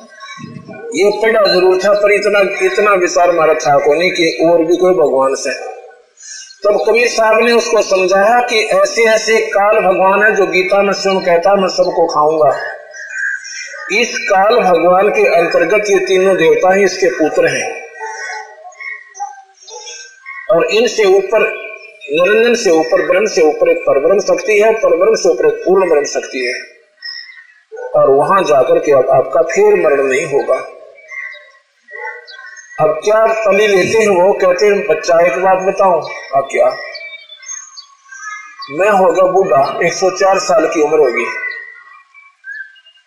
ये पढ़ा ज़रूर था, पर इतना इतना विचार मारा था को नहीं कि, और भी कोई भगवान से। तब तो कबीर साहब ने उसको समझाया कि ऐसे ऐसे काल भगवान है जो गीता में स्वयं कहता मैं सबको खाऊँगा। इस काल भगवान के अंतर्गत ये तीनों देवता ही इसके पुत्र हैं। और इनसे ऊपर निरंजन से ऊपर, ब्रह्म से ऊपर एक परब्रह्म शक्ति है परब्रह्म से ऊपर एक पूर्ण ब्रह्म शक्ति है। और वहाँ जाकर के अब आपका फिर मरण नहीं होगा। अब क्या तली लेते हैं वो? कहते हैं, बच्चा, एक बात बताऊँ अब क्या? मैं होगा बूढ़ा 104 साल की उम्र होगी।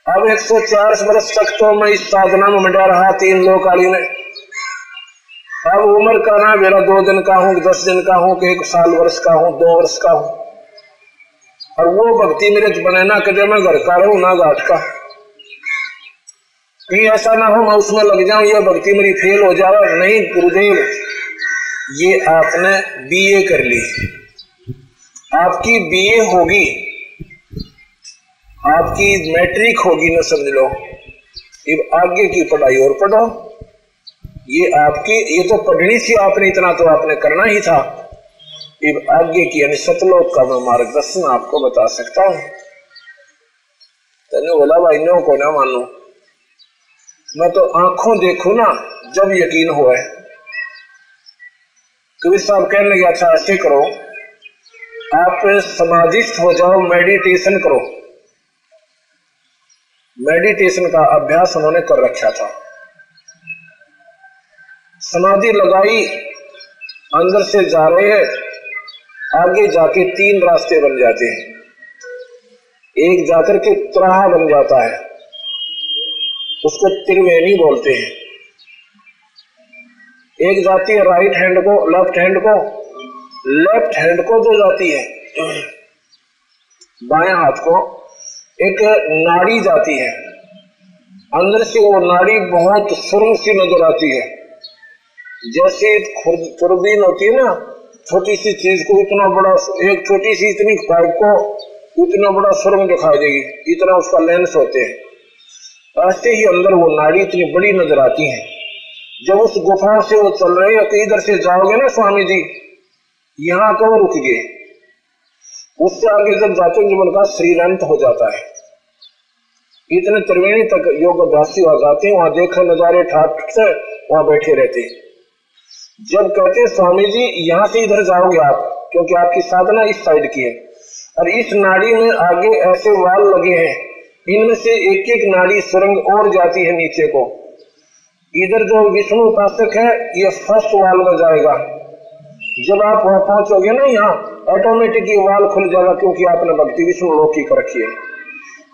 अब 104 वर्ष तक तो मैं इस साधना में मंडा रहा, तीन लोग काली ने अब उम्र का ना मेरा दो दिन का हूँ, दस दिन का हूँ एक साल वर्ष का हूँ, दो वर्ष का हूँ। और वो भक्ति मेरे बने ना कदे मैं घर का रहूँ, ना घाट का। कहीं ऐसा ना हो, मैं उसमें लग जाऊँ यह भक्ति मेरी फेल हो जाए नहीं, गुरुदेव, ये आपने बीए कर ली। आपकी बीए होगी, आपकी मैट्रिक होगी, ना समझ लो। आगे की पढ़ाई और पढ़ो। ये आपकी, ये तो पढ़नी थी आपने, इतना तो आपने करना ही था। आगे की यानी सतलोक का मैं मार्गदर्शन आपको बता सकता हूँ। तेने बोला भाई नो को ना मानो। मैं तो आँखों देखू ना, जब यकीन हो कबीर साहब कहने लगे अच्छा ऐसे करो। आप समाधिस्थ हो जाओ, मेडिटेशन करो। मेडिटेशन का अभ्यास उन्होंने कर रखा था। समाधि लगाई, अंदर से जा रहे हैं, आगे जाके तीन रास्ते बन जाते हैं। एक जाकर के त्राहा बन जाता है। उसको त्रिवेणी बोलते हैं। एक जाती है राइट हैंड को लेफ़्ट हैंड को लेफ़्ट हैंड को जो जाती है। बाएँ हाथ को एक नाड़ी जाती है। अंदर से वो नाड़ी बहुत सुरंग सी नज़र आती है। जैसे होती है ना, छोटी सी चीज़ को इतना बड़ा एक छोटी सी इतनी पाइप को इतना बड़ा सुरंग दिखाई देगी, इतना उसका लेंस होते हैं। ऐसे ही अंदर वो नाड़ी इतनी बड़ी नज़र आती है। जब उस गुफा से वो चल रहे हैं इधर से जाओगे ना स्वामी जी, यहाँ तो रुक गए। उससे आगे जब जाते जीवन का श्रीरंत हो जाता है। इतने त्रिवेणी तक योग अभ्यासी वहाँ जाते हैं, वहाँ देखे नजारे ठाट से वहाँ बैठे रहते जब कहते स्वामी जी, यहाँ से इधर जाओगे आप, क्योंकि आपकी साधना इस साइड की है। और इस नाड़ी में आगे ऐसे वाल लगे हैं। इनमें से एक एक नाड़ी सुरंग और जाती है नीचे को। इधर जो विष्णु उपासक है, ये फ़र्स्ट वाल में जाएगा। जब आप वहाँ पहुंचोगे ना यहाँ ऑटोमेटिक ये वाल खुल जाएगा, क्योंकि आपने भक्ति विष्णु लोक की कर रखी है।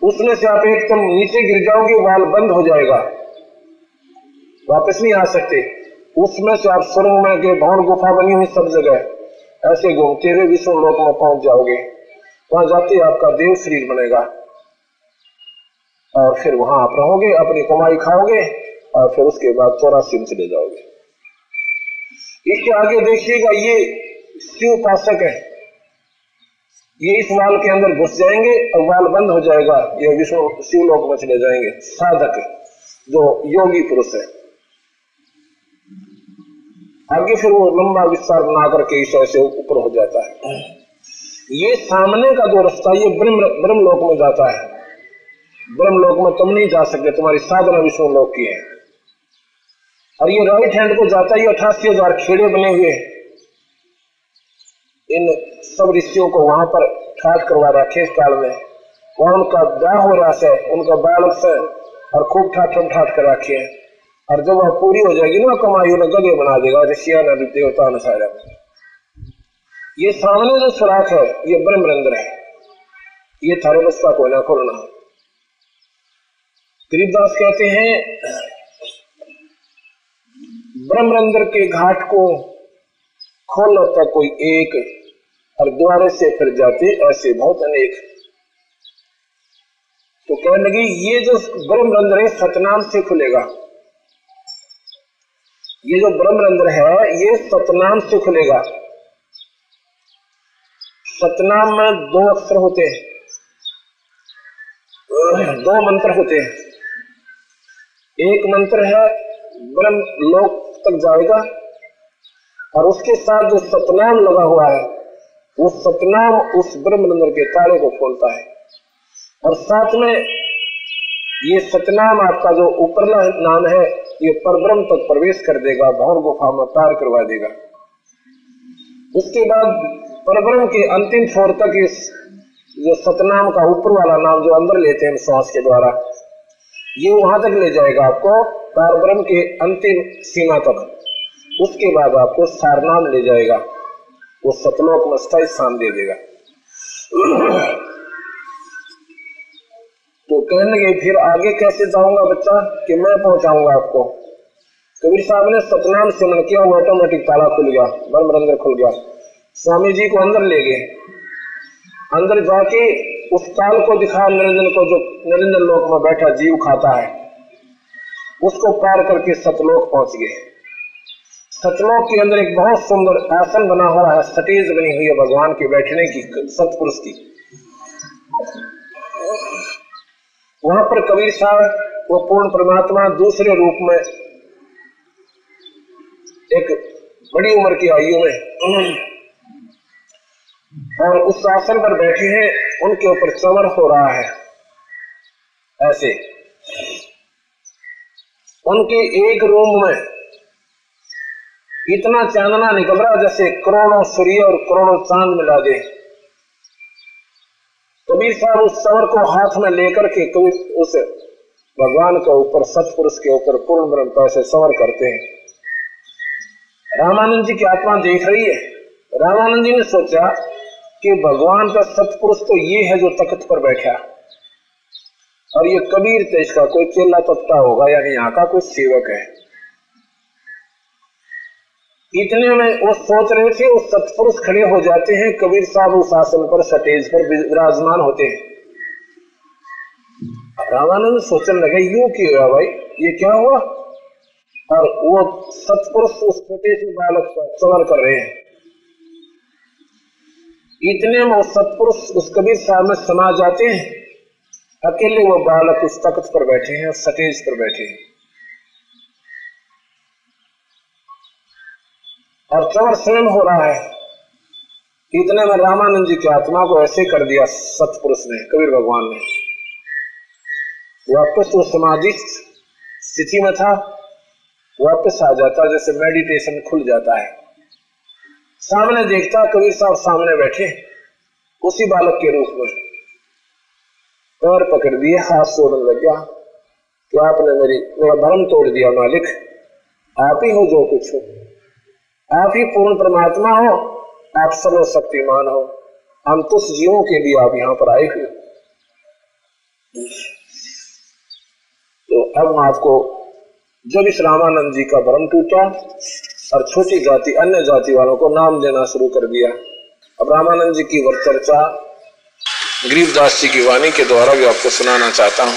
उसमें से आप एकदम नीचे गिर जाओगे वाल बंद हो जाएगा। वापस नहीं आ सकते। उसमें से आप सुरंग में के भवन गुफा बनी हुई सब जगह, ऐसे घूमते हुए विष्णु लोक में पहुँच जाओगे। वहाँ जाते आपका देव शरीर बनेगा। और फिर वहाँ आप रहोगे, अपनी कमाई खाओगे, और फिर उसके बाद चौरासी में चले जाओगे। इसके आगे देखिएगा, ये शिव उपासक है। ये इस वाल के अंदर घुस जाएँगे, और वाल बंद हो जाएगा। ये विष्णु शिवलोक में चले जाएँगे। साधक, जो योगी पुरुष है। आगे फिर वो लंबा विस्तार बना करके ईश्वर से ऊपर हो जाता है। ये सामने का जो रास्ता, ये ब्रह्म ब्रह्म लोक में जाता है। ब्रह्मलोक में तुम नहीं जा सकते, तुम्हारी साधना विष्णु लोक की है। और ये राइट हैंड को जाता ही अठासी हज़ार खेड़े बने हुए इन सब ऋषियों को वहाँ पर ठाट करवा रहा खेत काल में। वहाँ उनका ब्याह हो रहा है उनका बालक से और खूब ठाठ ठाठ कर रखे है। और जब वह पूरी हो जाएगी ना कमाई उन्हें गधे बना देगा, ऋषिया ने देवता ने सारा। ये सामने जो सुराख है, ये ब्रह्मरंध्र है। ये थारे बस का कोयना खोलना गरीबदास कहते हैं, ब्रह्मरंध्र के घाट को खोल लेता कोई एक, और द्वारे से फिर जाते ऐसे बहुत अनेक। तो कहने लगी, ये जो ब्रह्मरंध्र है, सतनाम से खुलेगा। ये जो ब्रह्मरंध्र है, ये सतनाम से खुलेगा सतनाम में दो अक्षर होते हैं। दो मंत्र होते हैं। एक मंत्र है, ब्रह्म लोक तक जाएगा, और उसके साथ जो सतनाम लगा हुआ है, वो सतनाम उस ब्रह्म के ताले को खोलता है। और साथ में ये सतनाम आपका जो ऊपरला नाम है ये परब्रह्म तक प्रवेश कर देगा भौर गुफा में पार करवा देगा। उसके बाद परब्रह्म के अंतिम छोर तक इस जो सतनाम का ऊपर वाला नाम जो अंदर लेते हैं श्वास के द्वारा, ये वहाँ तक ले जाएगा आपको, पारब्रह्म के अंतिम सीमा तक। उसके बाद आपको सारनाम ले जाएगा। वो सतलोक में स्थायी स्थान दे देगा। कहने लगे, फिर आगे कैसे जाऊँगा बच्चा? कि मैं पहुंचाऊँगा आपको। कबीर साहब ने सतनाम सिमन किया वो ऑटोमेटिक ताला खुल गया ब्रह्म खुल गया। स्वामी जी को अंदर ले गए। अंदर जाके उस काल को दिखा निरंजन को जो निरंजन लोक में बैठा, जीव खाता है, उसको पार करके सतलोक पहुँच गए। सतलोक के अंदर एक बहुत सुंदर आसन बना हुआ है सटेज बनी हुई है भगवान के बैठने की, सतपुरुष की। वहाँ पर कबीर साहब वो पूर्ण परमात्मा दूसरे रूप में एक बड़ी उम्र की आयु में और उस आसन पर बैठे हैं, उनके ऊपर चवर हो रहा है। ऐसे। उनके एक रूम में इतना चांदना निकल रहा जैसे करोड़ों सूर्य और करोड़ों चाँद मिला दे। कबीर साहब उस सवर को हाथ में लेकर के कबीर उस भगवान के ऊपर, सतपुरुष के ऊपर पूर्ण ब्रह्म पैसे सवर करते हैं। रामानंद जी की आत्मा देख रही है। रामानंद जी ने सोचा कि भगवान का सतपुरुष तो ये है जो तख्त पर बैठा। और ये कबीर तेज का कोई चेला तख्ता होगा, यानी यहाँ का कोई सेवक है। इतने में वो सोच रहे थे, वो सतपुरुष खड़े हो जाते हैं, कबीर साहब उस आसन पर सटेज पर विराजमान होते हैं। रामानंद सोचने लगे, यू क्यों भाई? ये क्या हुआ? और वो सतपुरुष उस छोटे से बालक का सवाल कर रहे हैं। इतने में वो सतपुरुष उस कबीर साहब में समा जाते हैं। अकेले वो बालक उस तख्त पर बैठे हैं, सटेज पर बैठे हैं। और चवर स्वयं हो रहा है इतने में रामानंद जी की आत्मा को ऐसे कर दिया सतपुरुष ने, कबीर भगवान ने। वापस वो समाधि स्थिति में था, वापस आ जाता, जैसे मेडिटेशन खुल जाता है। सामने देखता, कबीर साहब सामने बैठे, उसी बालक के रूप में। पैर पकड़ दिए, हाथ छोड़ने लग गया, कि आपने मेरी, मेरा भरम तोड़ दिया मालिक, आप ही हो जो कुछ हो। आप ही पूर्ण परमात्मा हो, आप सर्व शक्तिमान हो। हम तुस जीवों के लिए आप यहाँ पर आए हुए तो अब आपको जब इस रामानंद जी का भ्रम टूटा और छोटी जाति, अन्य जाति वालों को नाम देना शुरू कर दिया, अब रामानंद जी की वर्चर्चा गरीबदास जी की वाणी के द्वारा भी आपको सुनाना चाहता हूँ।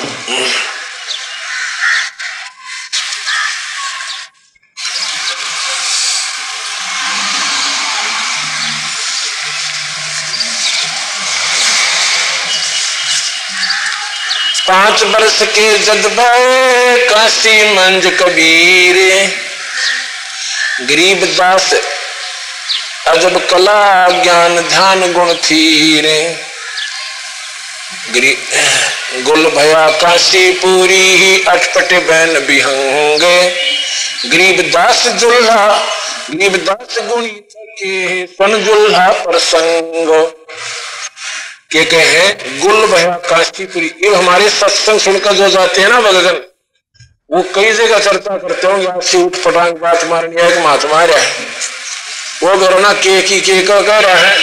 पाँच वर्ष के जदबे काशी मंज कबीर। गरीब दास, अजब कला, ज्ञान, ध्यान, गुण थी रे गुल भया, काशी पूरी ही अटपट बैन बिहंगे गरीब दास जुल्हा, गरीब दास गुणी थके सन जुल्हा प्रसंग। के कहे गुल भया काशीपुरी, ये हमारे सत्संग सुनकर जो जाते हैं ना भगवान वो कई जगह चर्चा करते हो आपसे उठ पटांग, बात मारनी है महात्मा है। वो गरना के की के का कह रहा है,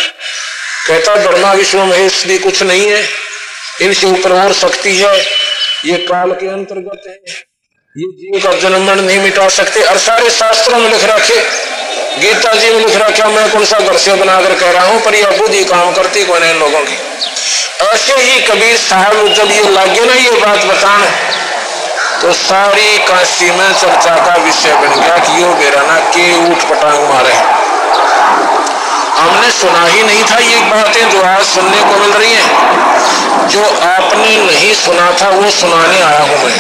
कहता, ब्रह्मा विश्व महेश भी कुछ नहीं है इनसे ऊपर और शक्ति है, ये काल के अंतर्गत है, ये जीव का जन्म नहीं मिटा सकते। और सारे शास्त्रों में लिख रखे गीता जी में लिख रखा मैं कौन सा घर बनाकर कह रहा हूँ, पर यह बुद्धि काम करती कौन है लोगों की? ऐसे ही कबीर साहब, जब ये लगे ना ये बात बताने तो सारी काशी में चर्चा का विषय बन गया कि यो बेराना के उठ पटांग मारे हमने सुना ही नहीं था ये बातें जो आज सुनने को मिल रही हैं। जो आपने नहीं सुना था, वो सुनाने आया हूँ मैं।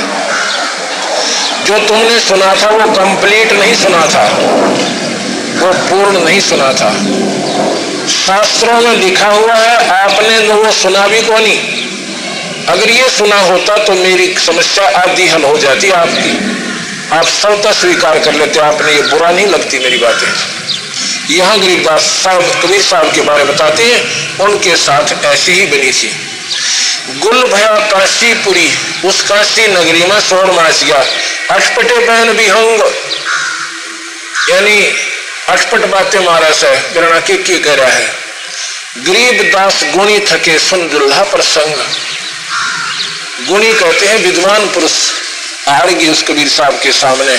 जो तुमने सुना था, वो कंप्लीट नहीं सुना था। वो पूर्ण नहीं सुना था। शास्त्रों में लिखा हुआ है, आपने तो वो सुना भी कौन नहीं। अगर ये सुना होता तो मेरी समस्या आदि हल हो जाती आपकी। आप सबका स्वीकार कर लेते, आपने ये बुरा नहीं लगती मेरी बातें। यहाँ गरीबदास साहब, कबीर साहब के बारे बताते हैं, उनके साथ ऐसी ही बनी थी। गुल भया काशीपुरी उस काशी नगरी में सोर मास गया अटपटे बहन विहंग यानी अटपट बातें मारा से गिरणा के कह रहा है। गरीब दास गुणी थके सुन दुल्हा प्रसंग। गुणी कहते हैं विद्वान पुरुष गई उस कबीर साहब के सामने।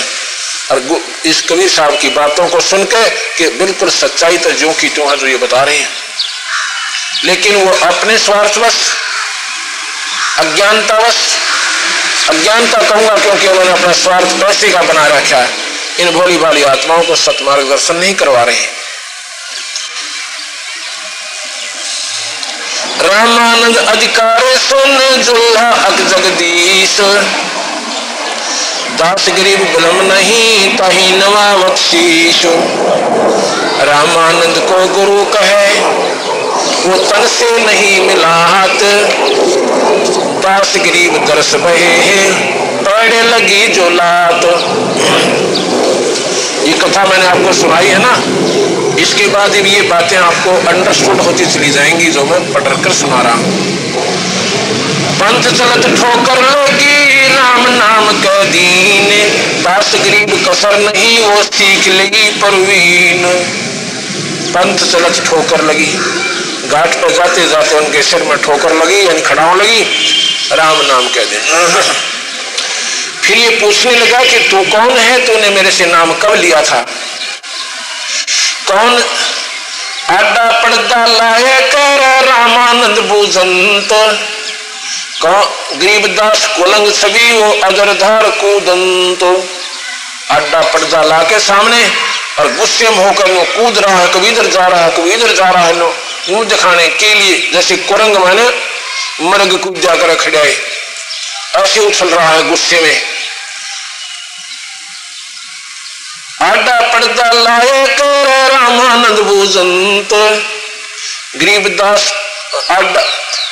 और इस कबीर साहब की बातों को सुनकर कि बिल्कुल सच्चाई तो जो की तो जो ये बता रहे हैं। लेकिन वो अपने स्वार्थवश, अज्ञानतावश, अज्ञानता कहूँगा क्योंकि उन्होंने अपना स्वार्थ पैसे का बना रखा है। इन भोली भाली आत्माओं को सतमार्ग दर्शन नहीं करवा रहे हैं। रामानंद अधिकार सुन जुल्हा अक जगदीश। दास गरीब बलम नहीं, तही नवा बख्शीश। रामानंद को गुरु कहे, वो तन से नहीं मिला हाथ दास गरीब दरस बहे पड़े लगी जो लात। ये कथा मैंने आपको सुनाई है ना? इसके बाद ये बातें आपको अंडरस्टूड होती चली जाएँगी जो मैं पढ़ कर सुना रहा हूँ। पंथ चलत ठोकर लोगी, राम नाम के दीन। दास गरीब कसर नहीं, वो सीख लेगी परवीन। पंथ चलत ठोकर लगी। घाट पर जाते जाते उनके सिर में ठोकर लगी, यानी खड़ाओ लगी। राम नाम कह दे। फिर ये पूछने लगा कि तू कौन है? तूने मेरे से नाम कब लिया था? कौन? अड्डा पड़दा लाया कर रामानंद भूजंत। गरीबदास कुलंग सभी वो अजरधार कूदंत। अड्डा पर्दा ला के सामने और गुस्से में होकर वो कूद रहा है, कभी इधर जा रहा है, कभी इधर जा रहा है। लो मुँह दिखाने के लिए जैसे कुरंग मैंने मर्ग कूद जाकर खड़ाए ऐसे उछल रहा है गुस्से में। आडा पर्दा लाए कर, रामानंद भूजंत गरीबदास आडा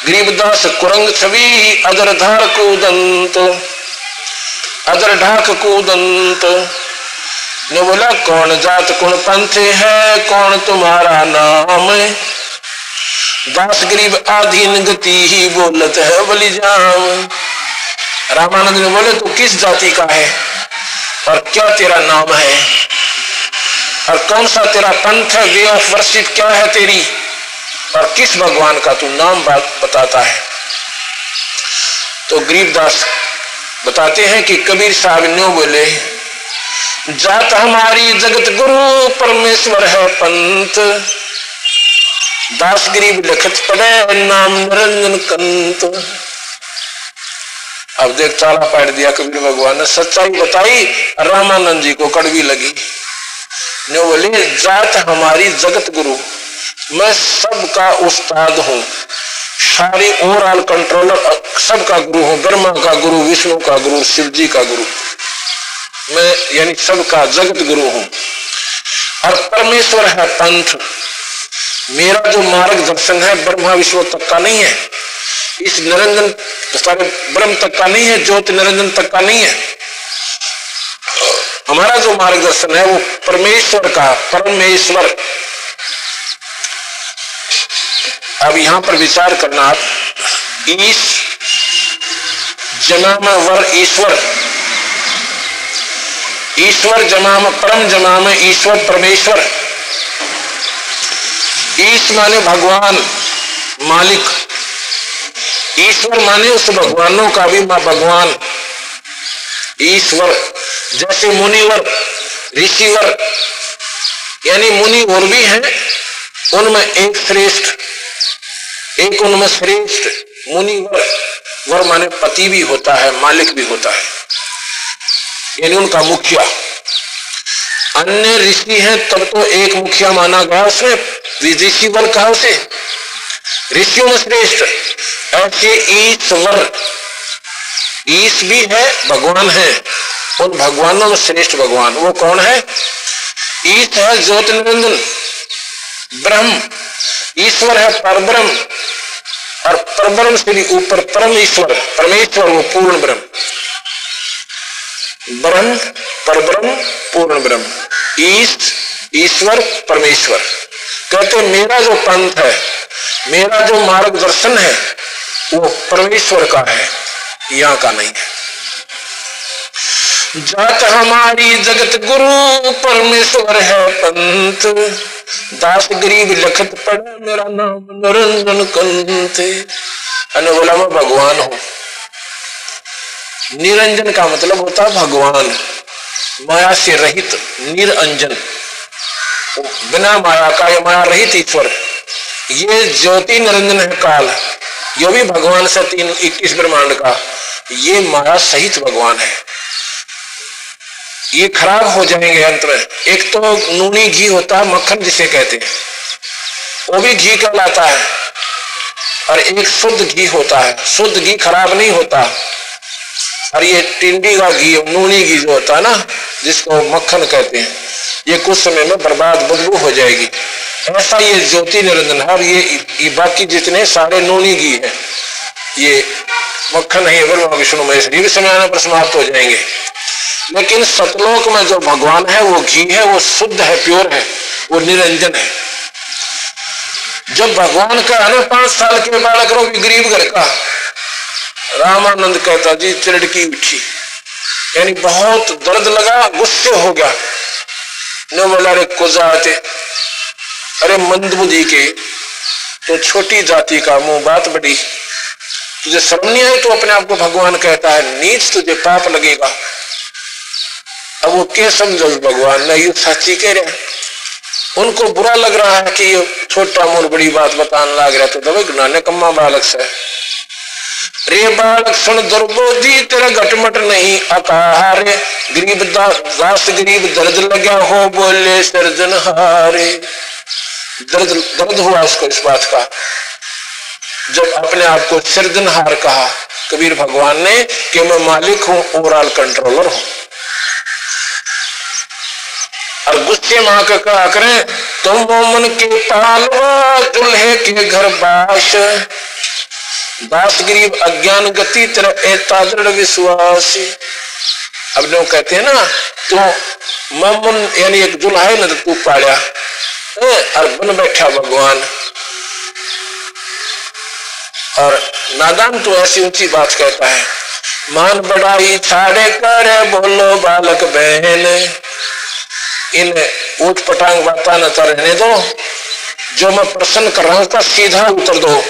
गरीबदास कुरंग छवि अदर धार कूदंत अदर ढाक कूदंत ने बोला, कौन जात, कौन पंथ है, कौन तुम्हारा नाम दास गरीब आधीन गति ही बोलत है बलिजाम रामानंद ने बोले, तू किस जाति का है? और क्या तेरा नाम है? और कौन सा तेरा पंथ है? वे ऑफ़ वर्शिप क्या है तेरी? और किस भगवान का तू नाम बात बताता है? तो गरीबदास बताते हैं कि कबीर साहब न्यो बोले, जात हमारी जगत गुरु परमेश्वर है पंत दास गरीब लिखत पड़े नाम निरंजन कंत। अब देख ताला पाट दिया कबीर भगवान ने सच्चाई बताई, रामानंद जी को कड़वी लगी। न्यो बोले, जात हमारी जगत गुरु, मैं सबका उस्ताद हूँ। सारे ओवरऑल कंट्रोलर सबका गुरु हूँ, ब्रह्मा का गुरु, विष्णु का गुरु शिव जी का गुरु। मैं यानी सबका जगत गुरु हूँ। और परमेश्वर है पंथ। मेरा जो मार्ग दर्शन है, ब्रह्मा विष्णु तक का नहीं है। इस निरंजन सारे ब्रह्म तक का नहीं है, ज्योति निरंजन तक का नहीं है। हमारा जो मार्गदर्शन है वो परमेश्वर का, परमेश्वर। अब यहाँ पर विचार करना आप ईश जमाम वर ईश्वर। ईश्वर जमाम परम जमाम ईश्वर परमेश्वर। ईश माने भगवान, मालिक। ईश्वर माने उस भगवानों का भी भगवान। ईश्वर, जैसे मुनिवर, ऋषिवर, यानी मुनि और भी हैं, उनमें एक श्रेष्ठ, एक उनमें श्रेष्ठ मुनिवर, वर माने पति भी होता है, मालिक भी होता है। यानी उनका मुखिया। अन्य ऋषि हैं, तब तो एक मुखिया माना गया उसने ऋषि वर कहा उसे? ऋषियों में श्रेष्ठ ऐसे ईश्वर, ईश भी है, भगवान है। उन भगवानों में श्रेष्ठ भगवान। वो कौन है? ईश है ज्योति निरंजन ब्रह्म। ईश्वर है परब्रह्म। और परब्रह्म से भी ऊपर परम ईश्वर, परमेश्वर, वो पूर्ण ब्रह्म। ब्रह्म, परब्रह्म, पूर्ण ब्रह्म। ईश, ईश्वर, परमेश्वर। कहते मेरा जो पंथ है मेरा जो मार्गदर्शन है, वो परमेश्वर का है, यहाँ का नहीं है। जात हमारी जगत गुरु परमेश्वर है, पंत। दास गरीब लखत पड़ा मेरा नाम निरंजन कंत। अने बोला, मैं भगवान हूँ। निरंजन का मतलब होता है भगवान। माया से रहित निरंजन। बिना माया का माया रहित ईश्वर। ये ज्योति निरंजन है काल, यो भी भगवान से तीन, इक्कीस ब्रह्मांड का। ये माया सहित भगवान है। ये खराब हो जाएँगे अंत में। एक तो नूनी घी होता है, मक्खन जिसे कहते हैं। वो भी घी कहलाता है। और एक शुद्ध घी होता है। शुद्ध घी खराब नहीं होता। और ये टिंडी का घी, नूनी घी जो होता है ना, जिसको मक्खन कहते हैं, ये कुछ समय में बर्बाद, बदबू हो जाएगी। ऐसा ये ज्योति निरंजन और ये, ये बाकी जितने सारे नोनी घी है ये मक्खन है विष्णु महेश भी समय पर समाप्त हो जाएँगे। लेकिन सतलोक में जो भगवान है वो घी है वो शुद्ध है प्योर है वो निरंजन है। जब भगवान का है ना पाँच साल के बालक रो गरीब घर का रामानंद कहता जी चिड़की उठी। यानी बहुत दर्द लगा गुस्से हो गया। न बोला रे कुजाते अरे मंदबुद्धि के तो छोटी जाति का मुँह, बात बड़ी। तुझे शर्म नहीं आई? तो अपने आप को भगवान कहता है, नीच तुझे पाप लगेगा। अब वो क्या समझो भगवान? ने ये सच्ची कह रहे। उनको बुरा लग रहा है कि ये छोटा मोर बड़ी बात बताने लग रहा तो दबे गुना कम्मा बालक से। रे बालक, सुन दुर्बोधी, तेरा घटमट नहीं अकार गरीब दास गरीब, दर्द लगा हो, बोले सर्जन हारे दर्द दर्द हुआ उसको इस बात का। जब अपने आप को सृजनहार कहा, कबीर भगवान ने कि मैं मालिक हूँ, ओवरऑल कंट्रोलर हूँ। और गुस्से माँ का कहा करें, तुम मोमन के पालवा दुल्हे के घर बास। दास गरीब, अज्ञान गति, तेरा दृढ़ विश्वास। अब लोग कहते हैं ना तो ममन, यानी एक दुल्हा है, ना तो तू पाड़ा। और बन बैठा भगवान। और नादान तो ऐसी ऊँची बात कहता है, मान बढ़ाई छाड़े कर बोलो बालक बहन। इन ऊट पटांग बाता न तो रहने दो। जो मैं प्रश्न कर रहा उसका सीधा उत्तर दो।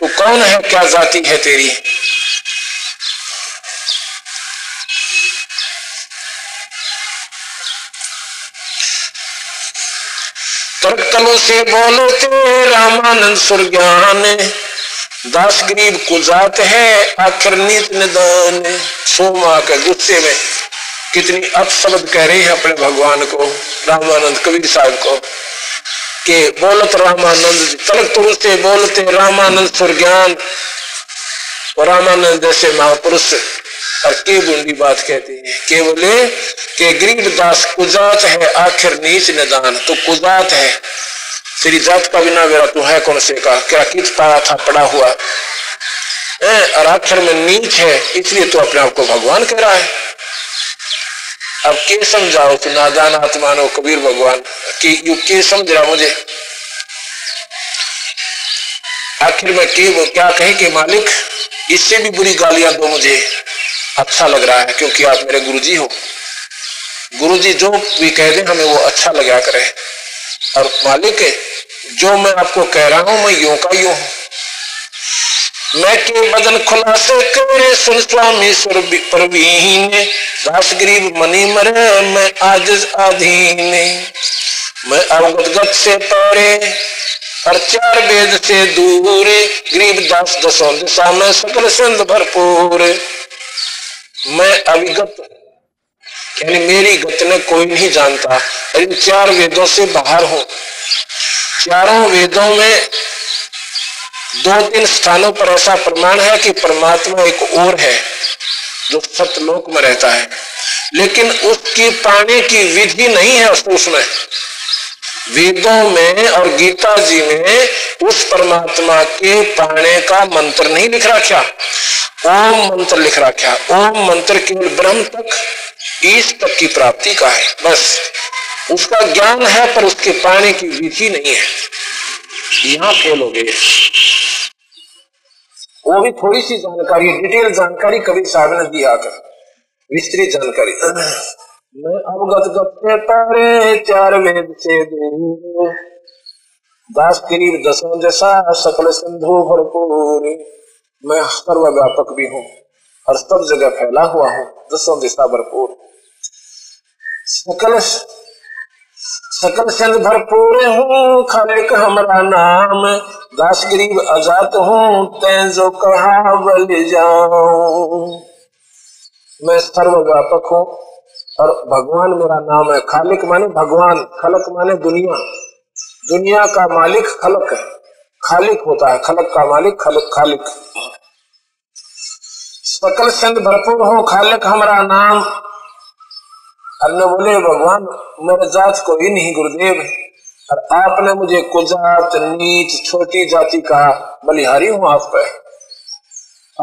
तू कौन है, क्या जाति है तेरी? तर्कलों से बोलो ते रामानंद सुरज्ञान दास गरीब कुजात है, आखिर नीत निदान सोमा के गुस्से में कितनी अपशब्द कह रही है अपने भगवान को, रामानंद कबीर साहब को, के बोलत रामानंद तलक तुम से बोलते रामानंद सुर ज्ञान और रामानंद जैसे महापुरुष और के बुंदी बात कहते हैं। के बोले के गरीब दास कुजात है, आखिर नीच निदान तो कुजात है। तेरी जात का बिना मेरा तू है कौन से का? क्या कित पाया था, पड़ा हुआ। और आखिर में नीच है, इसलिए तो अपने आप को भगवान कह रहा है। अब के समझाओ कि नादान आत्मानो कबीर भगवान, कि यू के समझ रहा मुझे? आखिर में के क्या कहे कि मालिक, इससे भी बुरी गालियाँ दो मुझे। अच्छा लग रहा है, क्योंकि आप मेरे गुरुजी हो। गुरुजी जो भी कह दे हमें, वो अच्छा लगा करे। और मालिक, जो मैं आपको कह रहा हूँ, मैं यूँ का यूँ हूँ। मैं के बदन खुलासे करे, सुन स्वामी सुर परवीन। दास गरीब मनी मरे, मैं आज अधीन मैं अवगत गत से परे और चार वेद से दूर। गरीब दास दसों दिशा में सकल सिंध भरपूर। मैं अविगत यानी मेरी गत ने कोई नहीं जानता। इन चार वेदों से बाहर हूँ। चारों वेदों में दो तीन स्थानों पर ऐसा प्रमाण है कि परमात्मा एक और है, जो सतलोक में रहता है। लेकिन उसकी पाने की विधि नहीं है उसमें। वेदों में और गीता जी में उस परमात्मा के पाने का मंत्र नहीं लिख रखा। ओम मंत्र लिख रखा ओम मंत्र केवल ब्रह्म तक, ईश तक की प्राप्ति का है। बस, उसका ज्ञान है, पर उसके पाने की विधि नहीं है। यहाँ हो गए वो भी थोड़ी सी जानकारी डिटेल जानकारी कभी साहब ने दी आकर, विस्तृत जानकारी। मैं अवगत गत्ते तारे, चार वेद से दास करीब दसों जैसा सकल सिंधु भरपूर। मैं सर्व व्यापक भी हूँ और सब जगह फैला हुआ हूँ दसों दिशा भरपूर। सकल सकल भरपूर हूँ, खालिक हमारा नाम दास गरीब आज़ाद हूँ, तैं जो कहा बल जाऊँ। मैं सर्व व्यापक हूँ, और भगवान मेरा नाम है। खालिक माने भगवान, खलक माने दुनिया। दुनिया का मालिक खलक है। खालिक होता है, खलक का मालिक खलक, खालिक। सकल सिंध भरपूर हो, खालक हमारा नाम। अन्य बोले, भगवान, मेरे जात को ही नहीं गुरुदेव। और आपने मुझे कुजात, नीच, छोटी जाति कहा बलिहारी हूँ आप पे।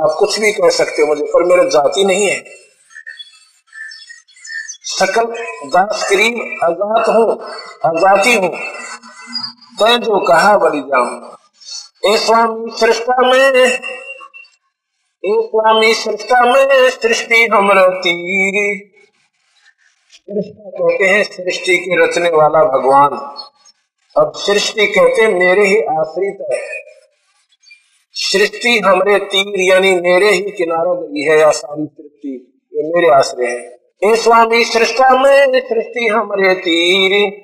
आप कुछ भी कह सकते हो मुझे, पर मेरे जाति नहीं है। सकल दास करीम आजात हूँ आजाती हूँ। तय जो कहा बलि जाऊँ। स्वामी सृष्टा में स्वामी सृष्टा में सृष्टि हमरा कहते हैं सृष्टि के रचने वाला भगवान। अब सृष्टि कहते मेरे ही आश्रित है। सृष्टि हमरे तीर, यानी मेरे ही किनारा गई है या सारी सृष्टि। ये मेरे आश्रय है। स्वामी सृष्टा में सृष्टि हमरे तीर।